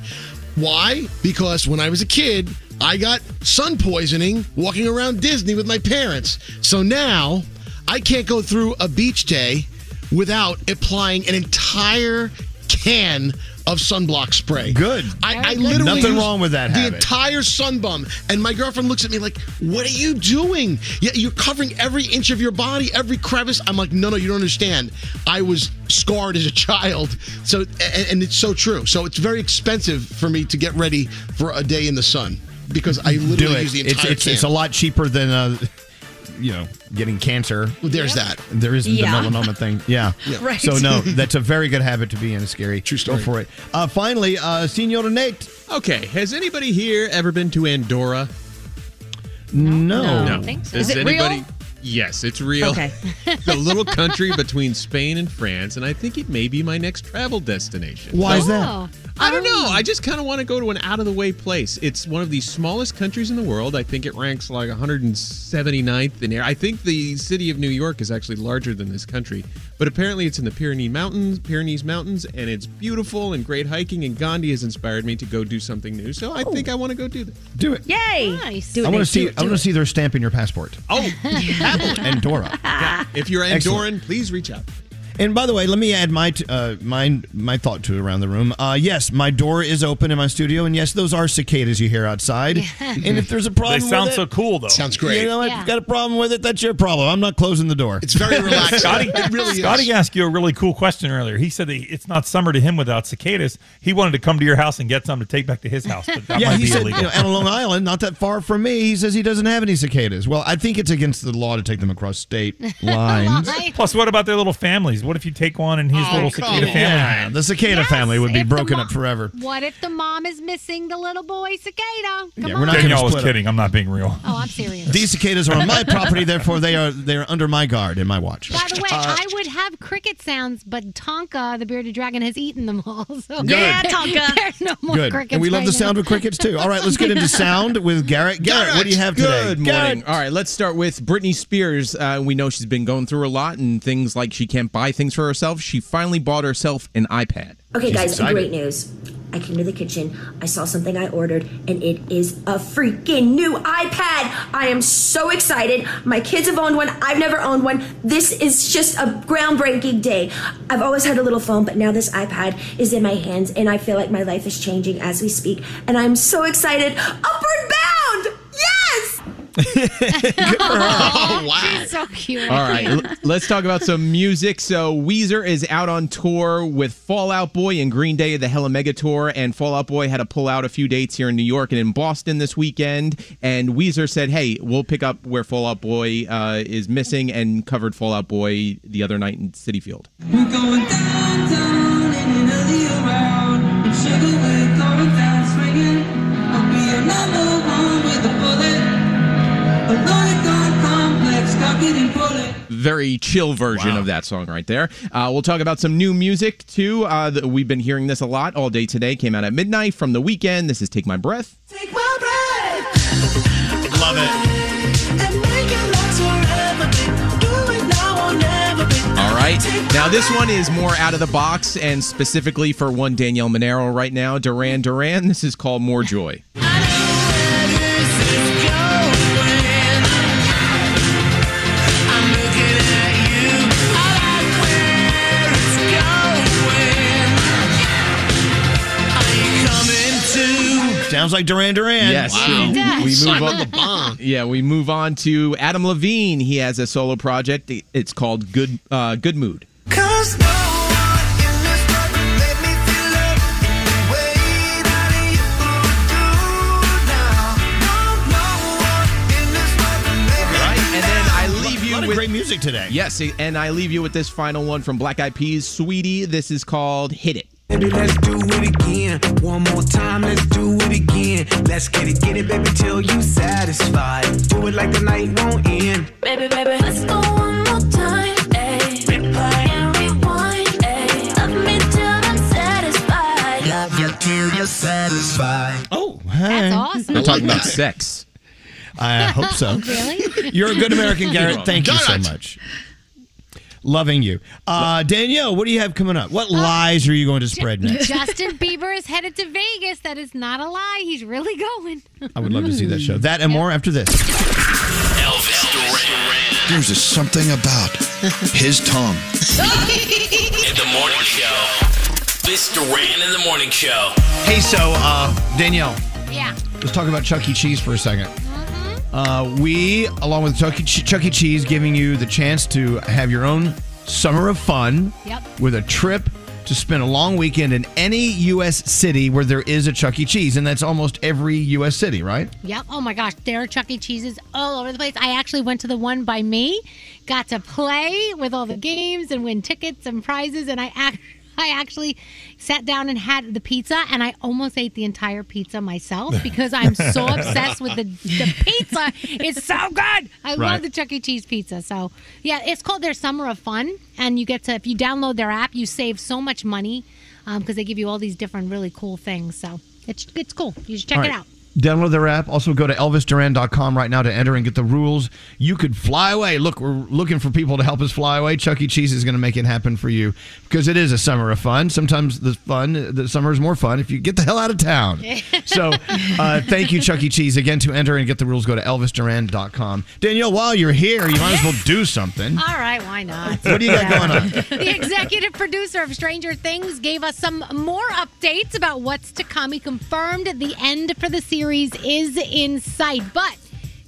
Why? Because when I was a kid, I got sun poisoning walking around Disney with my parents. So now I can't go through a beach day without applying an entire can of sunblock spray. Good. I, I literally Nothing wrong with that The habit. entire sun bum, and my girlfriend looks at me like, "What are you doing? Yeah, you're covering every inch of your body, every crevice." I'm like, "No, no, you don't understand. I was scarred as a child, so and, and it's so true. So it's very expensive for me to get ready for a day in the sun because I literally Do it. use the It's, entire it's, can. it's a lot cheaper than, uh, you know, getting cancer. Well, there's that. There is Yeah. the melanoma thing. Yeah. Yeah. Right. So, no, that's a very good habit to be in, Scary. True story. Go for it. Uh, finally, uh, Senor Nate. Okay, has anybody here ever been to Andorra? No. No. I don't think so. Has Is it anybody? real? Yes, it's real. Okay. the little country between Spain and France, and I think it may be my next travel destination. Why is Oh. that? I don't know. Oh. I just kind of want to go to an out of the way place. It's one of the smallest countries in the world. I think it ranks like 179th in air. I think the city of New York is actually larger than this country, but apparently it's in the Pyrenees Mountains, Pyrenees Mountains, and it's beautiful and great hiking. And Gandhi has inspired me to go do something new. So I oh. think I want to go do that. Do it. Yay! Nice. Do it, I want to see. Do I want to see their stamp in your passport. Oh, happily. Andorra. Yeah. If you're Excellent. Andorran, please reach out. And by the way, let me add my t- uh, my my thought to it around the room. Uh, yes, my door is open in my studio, and yes, those are cicadas you hear outside. and if there's a problem, They sound with so cool, though. Sounds great. You know, if you've got a problem with it, that's your problem. I'm not closing the door. It's very relaxing. Scotty, it really Scotty is. asked you a really cool question earlier. He said that it's not summer to him without cicadas. He wanted to come to your house and get some to take back to his house, but that yeah, might he be said, illegal. you know, out on Long Island, not that far from me. He says he doesn't have any cicadas. Well, I think it's against the law to take them across state lines. Plus, what about their little families? What if you take one and his Oh, little cicada on. family? yeah, the cicada Yes, family would be broken mo- up forever. What if the mom is missing the little boy cicada? Come Yeah, on. we're not gonna Danielle was split up. kidding. I'm not being real. Oh, I'm serious. These cicadas are on my property, therefore they are they are under my guard and my watch. By the way, Uh, I would have cricket sounds, but Tonka, the bearded dragon, has eaten them all. So Yeah, Tonka. There's no more Good. crickets. And we love right the now. sound of crickets too. All right, let's get into sound with Garrett. Garrett, what do you have today? Good morning. Garrett. All right, let's start with Britney Spears. Uh, we know she's been going through a lot and things like she can't buy things for herself. She finally bought herself an iPad. Okay, She's guys, excited. great news. I came to the kitchen, I saw something I ordered, and it is a freaking new iPad. I am so excited. My kids have owned one, I've never owned one. This is just a groundbreaking day. I've always had a little phone, but now this iPad is in my hands, and I feel like my life is changing as we speak, and I'm so excited. Upward bound! Yes! Oh, wow. She's so cute. All right, l- let's talk about some music. So, Weezer is out on tour with Fall Out Boy and Green Day, of the Hella Mega Tour. And Fall Out Boy had to pull out a few dates here in New York and in Boston this weekend. And Weezer said, hey, we'll pick up where Fall Out Boy uh, is missing and covered Fall Out Boy the other night in Citi Field. We're going downtown in very chill version of that song right there. Uh, we'll talk about some new music too. Uh, th- we've been hearing this a lot all day today. Came out at midnight from The Weeknd. This is "Take My Breath." Take my breath. Love it. And make it last forever, babe. Do it now or never, babe. All right. Now this one is more out of the box and specifically for one Danielle Monaro right now. Duran Duran. This is called "More Joy." Sounds like Duran Duran. Yes. Wow. We move on. the Bomb. Yeah, we move on to Adam Levine. He has a solo project. It's called Good uh, Good Mood. Cause no one in this world can make me feel love the way that you do now. No, no one in this world can make me Right, and then I leave you with great music today. Yes, and I leave you with this final one from Black Eyed Peas, "Saweetie." This is called "Hit It." Baby, let's do it again. One more time, let's do it again. Let's get it, get it, baby, till you satisfied. Do it like the night won't end. Baby, baby, let's go one more time. Ayy. Replay and rewind. Ayy. Love me till I'm satisfied. Love you till you're satisfied. Oh, That's awesome. We're talking about sex. I hope so. Really? You're a good American, Garrett. Thank you so Donut. much. Loving you. Uh, Danielle, what do you have coming up? What lies are you going to spread next? Justin Bieber is headed to Vegas. That is not a lie. He's really going. I would love to see that show. That and more after this. Elvis Duran. There's just something about his tongue. In the morning show. This Duran in the morning show. Hey, so uh, Danielle, Yeah. let's talk about Chuck E. Cheese for a 2nd Uh, we, along with Chuck E. Ch- Chuck E. Cheese, giving you the chance to have your own summer of fun Yep. with a trip to spend a long weekend in any U.S. city where there is a Chuck E. Cheese, and that's almost every U.S. city, right? Yep. Oh my gosh, there are Chuck E. Cheese's all over the place. I actually went to the one by me, got to play with all the games and win tickets and prizes, and I ac- I actually sat down and had the pizza, and I almost ate the entire pizza myself because I'm so obsessed with the, the pizza. It's so good. I Right. love the Chuck E. Cheese pizza. So yeah, it's called their Summer of Fun, and you get to if you download their app, you save so much money um, because they give you all these different really cool things. So it's it's cool. You should check All it out. Download their app. Also, go to elvisduran.com right now to enter and get the rules. You could fly away. Look, we're looking for people to help us fly away. Chuck E. Cheese is going to make it happen for you because it is a summer of fun. Sometimes the fun, the summer is more fun if you get the hell out of town. So, uh, thank you, Chuck E. Cheese. Again, to enter and get the rules, go to elvisduran.com. Danielle, while you're here, you might as well do something. All right, why not? What do you got going on? the executive producer of Stranger Things gave us some more updates about what's to come. He confirmed the end for the series is in sight, but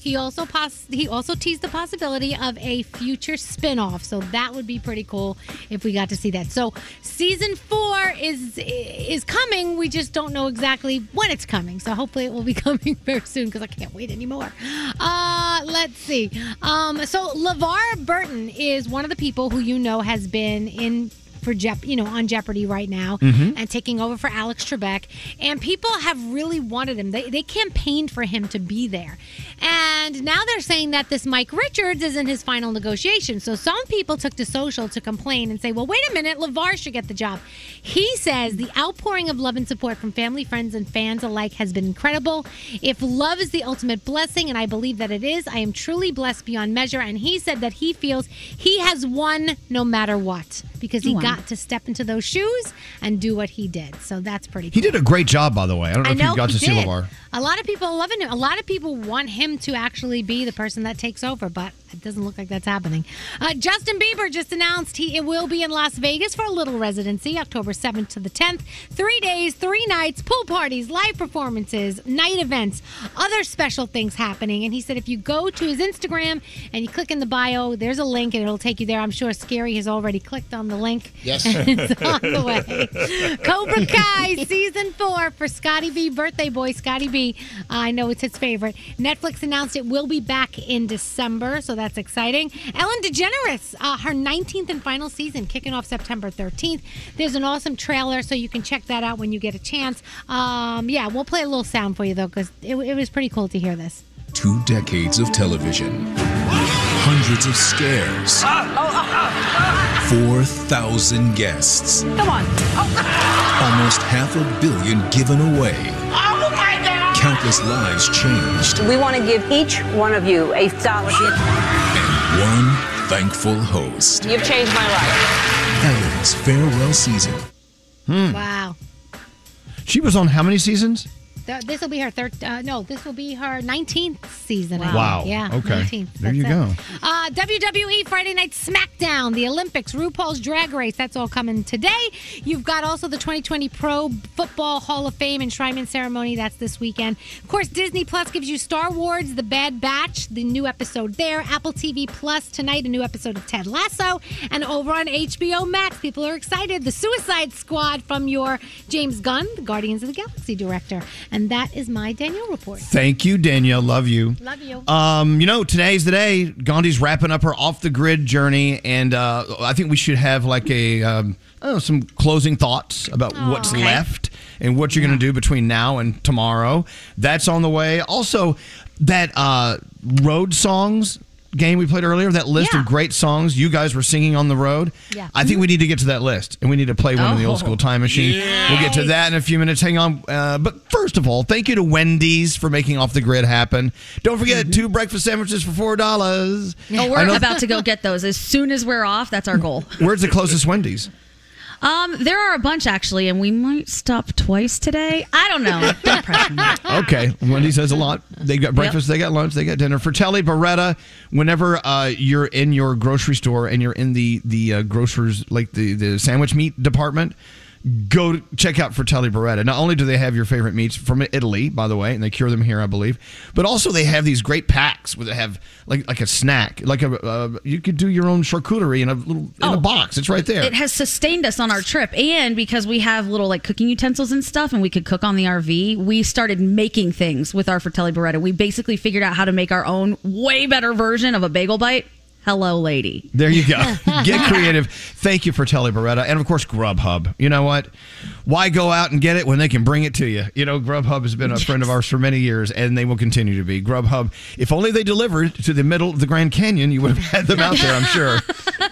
he also pos- he also teased the possibility of a future spin-off. So that would be pretty cool if we got to see that. So season 4 is is coming. We just don't know exactly when it's coming. So hopefully it will be coming very soon because I can't wait anymore. Uh, let's see. Um, so LeVar Burton is one of the people who you know has been in for Jep, you know, on Jeopardy right now Mhm. and taking over for Alex Trebek. And people have really wanted him. They, they campaigned for him to be there. And now they're saying that this Mike Richards is in his final negotiation. So some people took to social to complain and say, well, wait a minute, LeVar should get the job. He says the outpouring of love and support from family, friends, and fans alike has been incredible. If love is the ultimate blessing, and I believe that it is, I am truly blessed beyond measure. And he said that he feels he has won no matter what because he got to step into those shoes and do what he did. So that's pretty cool. He cool. did a great job, by the way. I don't know I if know you got he to see did. LeVar. A lot of people loving him. A lot of people want him to actually be the person that takes over, but it doesn't look like that's happening. Uh, Justin Bieber just announced he it will be in Las Vegas for a little residency, October 7th to the 10th. Three days, three nights, pool parties, live performances, night events, other special things happening. And he said if you go to his Instagram and you click in the bio, there's a link and it'll take you there. I'm sure Scary has already clicked on the link. Yes. it's on the way. Cobra Kai season four for Scotty B, birthday boy Scotty B. I know it's his favorite. Netflix announced it will be back in December, so that's exciting. Ellen DeGeneres, uh, her 19th and final season, kicking off September 13th. There's an awesome trailer, so you can check that out when you get a chance. Um, yeah, we'll play a little sound for you though, because it, it was pretty cool to hear this. Two decades of television. Hundreds of scares. 4,000 guests. Come on. Almost half a billion given away. Countless lives changed. We want to give each one of you a scholarship. One thankful host. You've changed my life. Ellen's farewell season. Hmm. Wow. She was on how many seasons? Th- this will be her third. Uh, no, this will be her 19th season. Think. Wow. Yeah. Okay. 19th. There you That's go. Uh, WWE Friday Night SmackDown, the Olympics, RuPaul's Drag Race. That's all coming today. You've got also the 2020 Pro Football Hall of Fame enshrinement ceremony. That's this weekend. Of course, Disney Plus gives you Star Wars: The Bad Batch, the new episode there. Apple TV Plus tonight, a new episode of Ted Lasso, and over on HBO Max, people are excited. The Suicide Squad from your James Gunn, the Guardians of the Galaxy director, and that is my Danielle report. Thank you, Danielle. Love you. Love you. Um, you know, today's the day. Gandhi's wrapping up her off the grid journey, and uh, I think we should have like a um, know, some closing thoughts about what's Okay. left and what you're going to do between now and tomorrow. That's on the way. Also, that uh, road songs game we played earlier, that list of great songs you guys were singing on the road. Yeah. I think we need to get to that list, and we need to play one in the old Oh. school time machine. We'll get to that in a few minutes. Hang on. Uh, but first of all, thank you to Wendy's for making off the grid happen. Don't forget two breakfast sandwiches for four dollars. No, we're about to go get those as soon as we're off. That's our goal. Where's the closest Wendy's? Um, there are a bunch actually, and we might stop twice today. I don't know. Don't pressure me. Okay, Wendy's has a lot. They got breakfast, they got lunch, they got dinner. Fratelli Beretta. Whenever uh, you're in your grocery store and you're in the the uh, grocers like the the sandwich meat department, go check out Fratelli Beretta. Not only do they have your favorite meats from Italy, by the way, and they cure them here, I believe, but also they have these great packs where they have like like a snack, like a uh, you could do your own charcuterie in a little in a box. It's right there. It has sustained us on our trip, and because we have little like cooking utensils and stuff, and we could cook on the RV, we started making things with our Fratelli Beretta. We basically figured out how to make our own way better version of a bagel bite. Hello, lady. There you go. Get creative. Thank you Fratelli Beretta. And of course, Grubhub. You know what? Why go out and get it when they can bring it to you? You know, Grubhub has been a friend of ours for many years, and they will continue to be. Grubhub, if only they delivered to the middle of the Grand Canyon, you would have had them out there, I'm sure.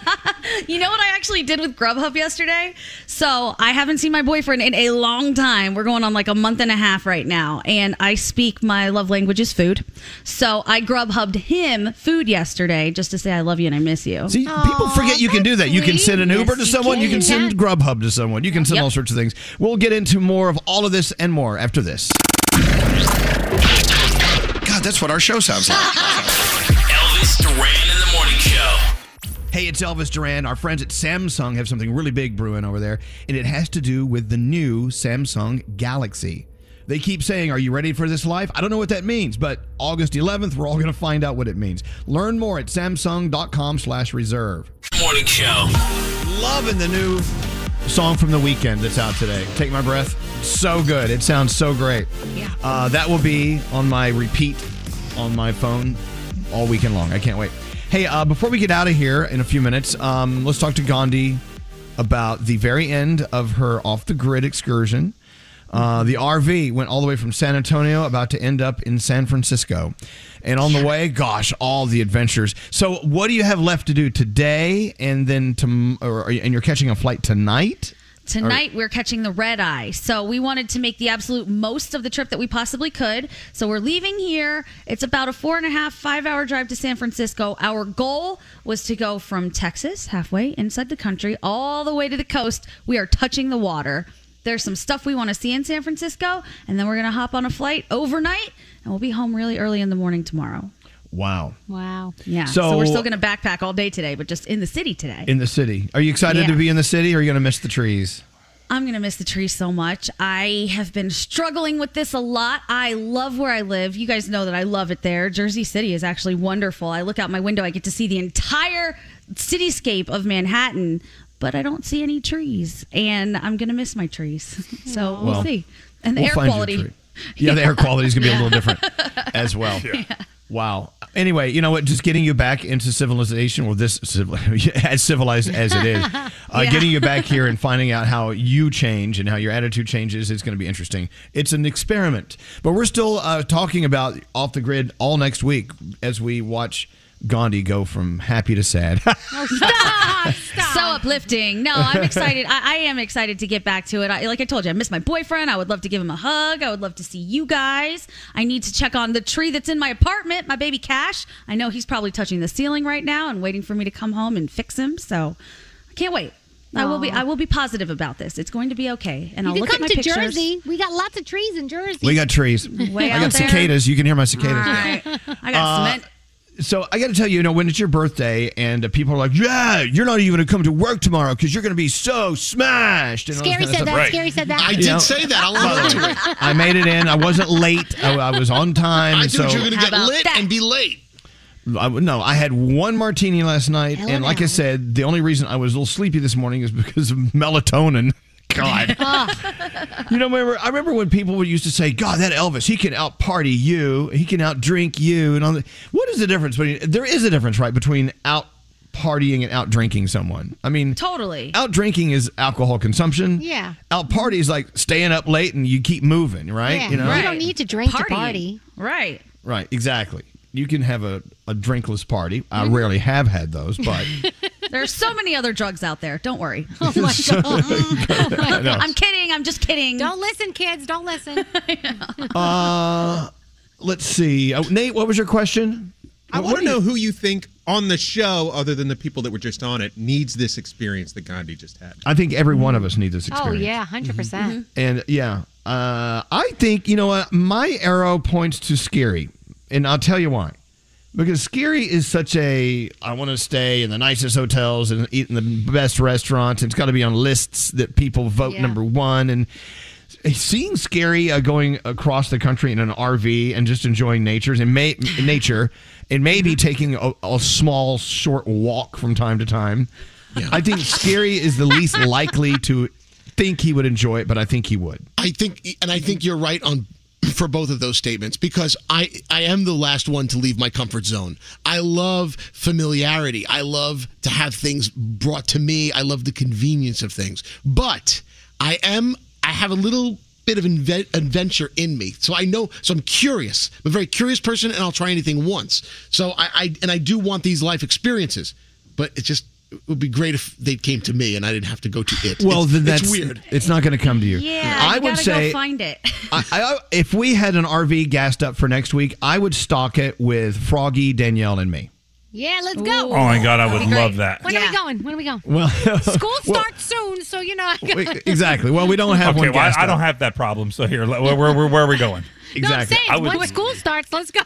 You know what I actually did with Grubhub yesterday? So I haven't seen my boyfriend in a long time. We're going on like a month and a half right now, and I speak my love language is food. So I Grubhubbed him food yesterday just to say I love you and I miss you. See, people forget you can do that. You can send an Uber to someone, you can send Grubhub to someone, you can send all sorts of things. We'll get into more of all of this and more after this. God, that's what our show sounds like. Hey, it's Elvis Duran. Our friends at Samsung have something really big brewing over there, and it has to do with the new Samsung Galaxy. They keep saying, Are you ready for this life? I don't know what that means, but August 11th, we're all going to find out what it means. Learn more at samsung.com slash reserve. Morning show. Loving the new song from The Weeknd that's out today. Take My Breath. So good. It sounds so great. Yeah. Uh, that will be on my repeat on my phone all weekend long. I can't wait. Hey, uh, before we get out of here in a few minutes, um, let's talk to Gandhi about the very end of her off the grid excursion. Uh, the RV went all the way from San Antonio, about to end up in San Francisco. And on the way, gosh, all the adventures. So, what do you have left to do today? And then, or, and you're catching a flight tonight? Tonight we're catching the red eye. So we wanted to make the absolute most of the trip that we possibly could. So we're leaving here. It's about a four and a half, five hour drive to San Francisco. Our goal was to go from Texas, halfway inside the country, all the way to the coast. We are touching the water. There's some stuff we want to see in San Francisco, and then we're gonna hop on a flight overnight, and we'll be home really early in the morning tomorrow. Wow. Wow. Yeah. So- So, we're still gonna backpack all day today, but just in the city today. In the city. Are you excited Yeah. to be in the city or are you going to miss the trees? I'm going to miss the trees so much. I have been struggling with this a lot. I love where I live. You guys know that I love it there. Jersey City is actually wonderful. I look out my window, I get to see the entire cityscape of Manhattan, but I don't see any trees. And I'm going to miss my trees. So we'll, Well, see. And the we'll air quality. tree. Yeah, the air quality is going to be a little different as well. Wow. Anyway, you know what? Just getting you back into civilization, or this civil, as civilized as it is, uh, Yeah. getting you back here and finding out how you change and how your attitude changes is going to be interesting. It's an experiment, but we're still uh, talking about off the grid all next week as we watch Gandhi go from happy to sad. Stop. Stop. So uplifting. No, I'm excited. I, I am excited to get back to it. I, like I told you, I miss my boyfriend. I would love to give him a hug. I would love to see you guys. I need to check on the tree that's in my apartment, my baby Cash. I know he's probably touching the ceiling right now and waiting for me to come home and fix him. So I can't wait. I will be. I will be positive about this. It's going to be okay, and you I'll can look come at my to pictures. Jersey. We got lots of trees in Jersey. We got trees. Way I out got there. cicadas. You can hear my cicadas. All right. I got Uh, cement. So I got to tell you, you know, when it's your birthday and uh, people are like, "Yeah, you're not even going to come to work tomorrow because you're going to be so smashed." And Scary said stuff. that. Scary said that. I You did know- say that. I'll own up to it. I made it in. I wasn't late. I, I was on time. I and thought so you were going to get lit and be late. I, no, I had one martini last night, Hell and like I said, the only reason I was a little sleepy this morning is because of melatonin. God, you know, remember I remember when people would used to say, "God, that Elvis, he can out party you, he can out drink you," and all that. What is the difference between? There is a difference, right, between out partying and out drinking someone. I mean, Totally. out drinking is alcohol consumption. Yeah. Out party is like staying up late and you keep moving, right? Yeah, You know, you don't need to drink Partying. to party. Right. Right, exactly. You can have a, a drinkless party. I Mm-hmm. rarely have had those, but There are so many other drugs out there. Don't worry. Oh my god. I know. I'm kidding. I'm just kidding. Don't listen, kids. Don't listen. uh, let's see. Uh, Nate, what was your question? I want to know who you think on the show, other than the people that were just on it, needs this experience that Gandhi just had. I think every one of us needs this oh experience. yeah, 100 percent. And yeah, uh, I think, you know what? My arrow points to Scary. And I'll tell you why. Because Scary is such a, I want to stay in the nicest hotels and eat in the best restaurants. It's got to be on lists that people vote Yeah. number one. And seeing Scary uh, going across the country in an RV and just enjoying natures and may, nature and maybe taking a, a small, short walk from time to time. I think Scary is the least likely to think he would enjoy it, but I think he would. I think, and I think you're right on for both of those statements because I I am the last one to leave my comfort zone. I love familiarity. I love to have things brought to me. I love the convenience of things. But I am I have a little bit of adventure in me. So I know so I'm curious. I'm a very curious person and I'll try anything once. So I, I and I do want these life experiences. But it just it would be great if they came to me and I didn't have to go to it. Well, it's, then it's that's weird. It's not going to come to you. Yeah, I you would say go find it. I, I, if we had an RV gassed up for next week, I would stock it with Froggy, Danielle, and me. Yeah, let's go. Oh my God, I would love that. When are we going? When are we going? Well, School well, starts soon, so you know. I we- gotta- exactly. Well, we don't have okay, one well, gassed I, I don't have that problem. So here, where, where, where, where are we going? No, I'm saying I would- when school starts, let's go.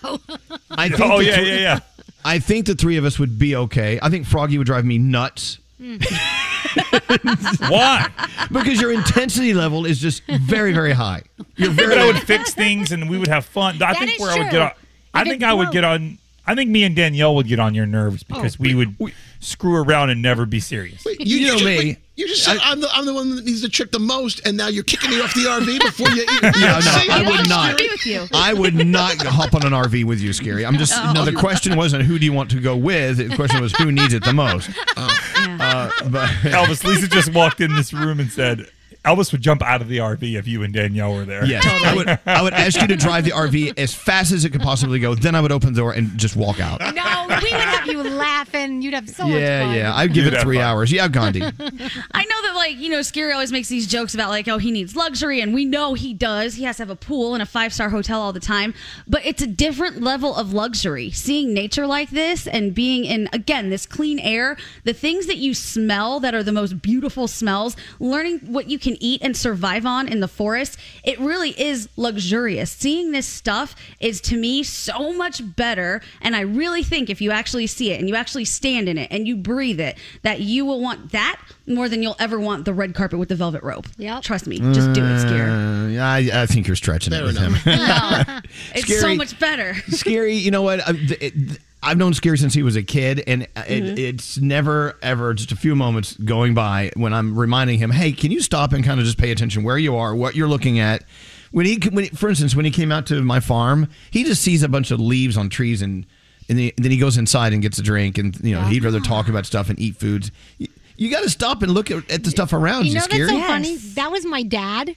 I oh, think Oh, the yeah, yeah, yeah. I think the three of us would be okay. I think Froggy would drive me nuts. Hmm. Why? Because your intensity level is just very, very high. You're very. I would fix things and we would have fun. I That think is where I would true. get on. I If think it I would broke- get on. I think me and Danielle would get on your nerves because oh. we would screw around and never be serious. You know just, me. wait, you just said I, am the I'm the one that needs the trick the most, and now you're kicking me off the RV before you. Eat. Yeah, no, I would not. agree with you. I would not hop on an RV with you, Scary. I'm just. Oh. No, the question wasn't who do you want to go with. The question was who needs it the most. Uh, but Elvis, Lisa just walked in this room and said, Elvis would jump out of the RV if you and Danielle were there. Yes, I would. I would ask you to drive the RV as fast as it could possibly go. Then I would open the door and just walk out. no, we would have you laughing. You'd have so much yeah, fun. yeah. I'd give You'd it have three fun. hours. Yeah, Gandhi. I know that, like, you know, Scary always makes these jokes about, like, oh, he needs luxury, and we know he does. He has to have a pool and a five star hotel all the time. But it's a different level of luxury. Seeing nature like this and being in, again, this clean air, the things that you smell that are the most beautiful smells, learning what you can eat and survive on in the forest, it really is luxurious. Seeing this stuff is, to me, so much better. And I really think if you actually see it and you actually stand in it and you breathe it, that you will want that more than you'll ever want the red carpet with the velvet rope. Yep. Trust me. Just do it, Scare. Uh, I, I think you're stretching it with enough. him. It's so much better. Scary, you know what? Uh, th- it- I've known Scary since he was a kid, and uh, it, Mhm. it's never ever just a few moments going by when I'm reminding him, "Hey, can you stop and kind of just pay attention where you are, what you're looking at?" When he, when he, for instance, when he came out to my farm, he just sees a bunch of leaves on trees, and and, the, then he goes inside and gets a drink, and you know he'd rather talk about stuff and eat foods. You, you got to stop and look at, at the stuff around You you. know Scary. that's so funny. That was my dad.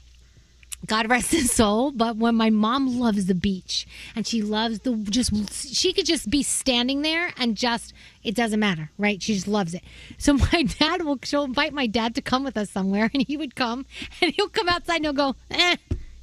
God rest his soul. But when my mom loves the beach and she loves the just, she could just be standing there and just, it doesn't matter, right? She just loves it. So my dad will, she'll invite my dad to come with us somewhere and he would come and he'll come outside and he'll go, eh,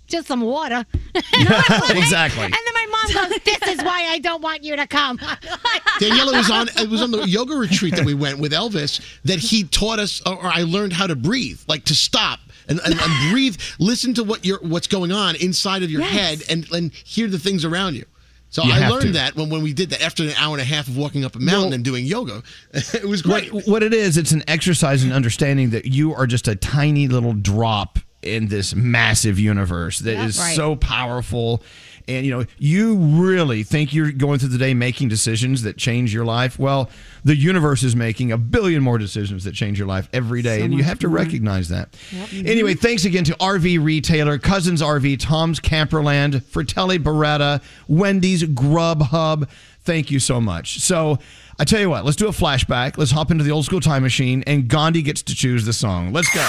just some water. exactly. And then my mom goes, "This is why I don't want you to come." Daniela was on it was on the yoga retreat that we went with Elvis that he taught us or I learned how to breathe, like to stop and, and, and breathe, listen to what you're what's going on inside of your Yes. head and, and hear the things around you. So You I learned to. that when, when we did that after an hour and a half of walking up a mountain and doing yoga. It was great. What, what it is, it's an exercise in understanding that you are just a tiny little drop in this massive universe that is Right. so powerful. And you know, you really think you're going through the day making decisions that change your life. Well, the universe is making a billion more decisions that change your life every day, So and you have to more. recognize that. Yep. Anyway, thanks again to RV Retailer, Cousins RV, Tom's Camperland, Fratelli Beretta, Wendy's, Grubhub. Thank you so much. So, I tell you what, let's do a flashback. Let's hop into the old school time machine, and Gandhi gets to choose the song. Let's go.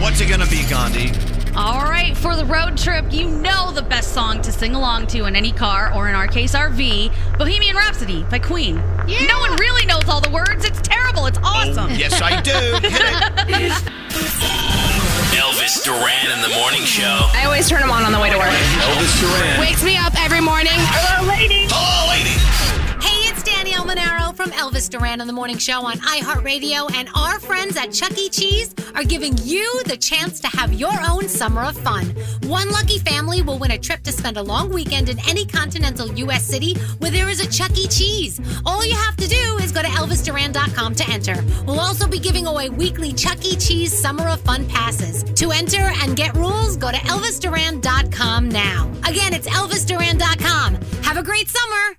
What's it gonna be, Gandhi? All right, for the road trip, you know the best song to sing along to in any car, or in our case, RV Bohemian Rhapsody by Queen. Yeah. No one really knows all the words. It's terrible. It's oh, awesome. yes, I do. Elvis Duran in the morning show. I always turn him on on the way to work. Elvis Duran. Wakes me up every morning. Elvis Duran on the Morning Show on iHeartRadio, and our friends at Chuck E. Cheese are giving you the chance to have your own summer of fun. One lucky family will win a trip to spend a long weekend in any continental U.S. city where there is a Chuck E. Cheese. All you have to do is go to ElvisDuran.com to enter. We'll also be giving away weekly Chuck E. Cheese Summer of Fun passes. To enter and get rules, go to ElvisDuran.com now. Again, it's ElvisDuran.com. Have a great summer.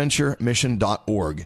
stbonaventuremission.org.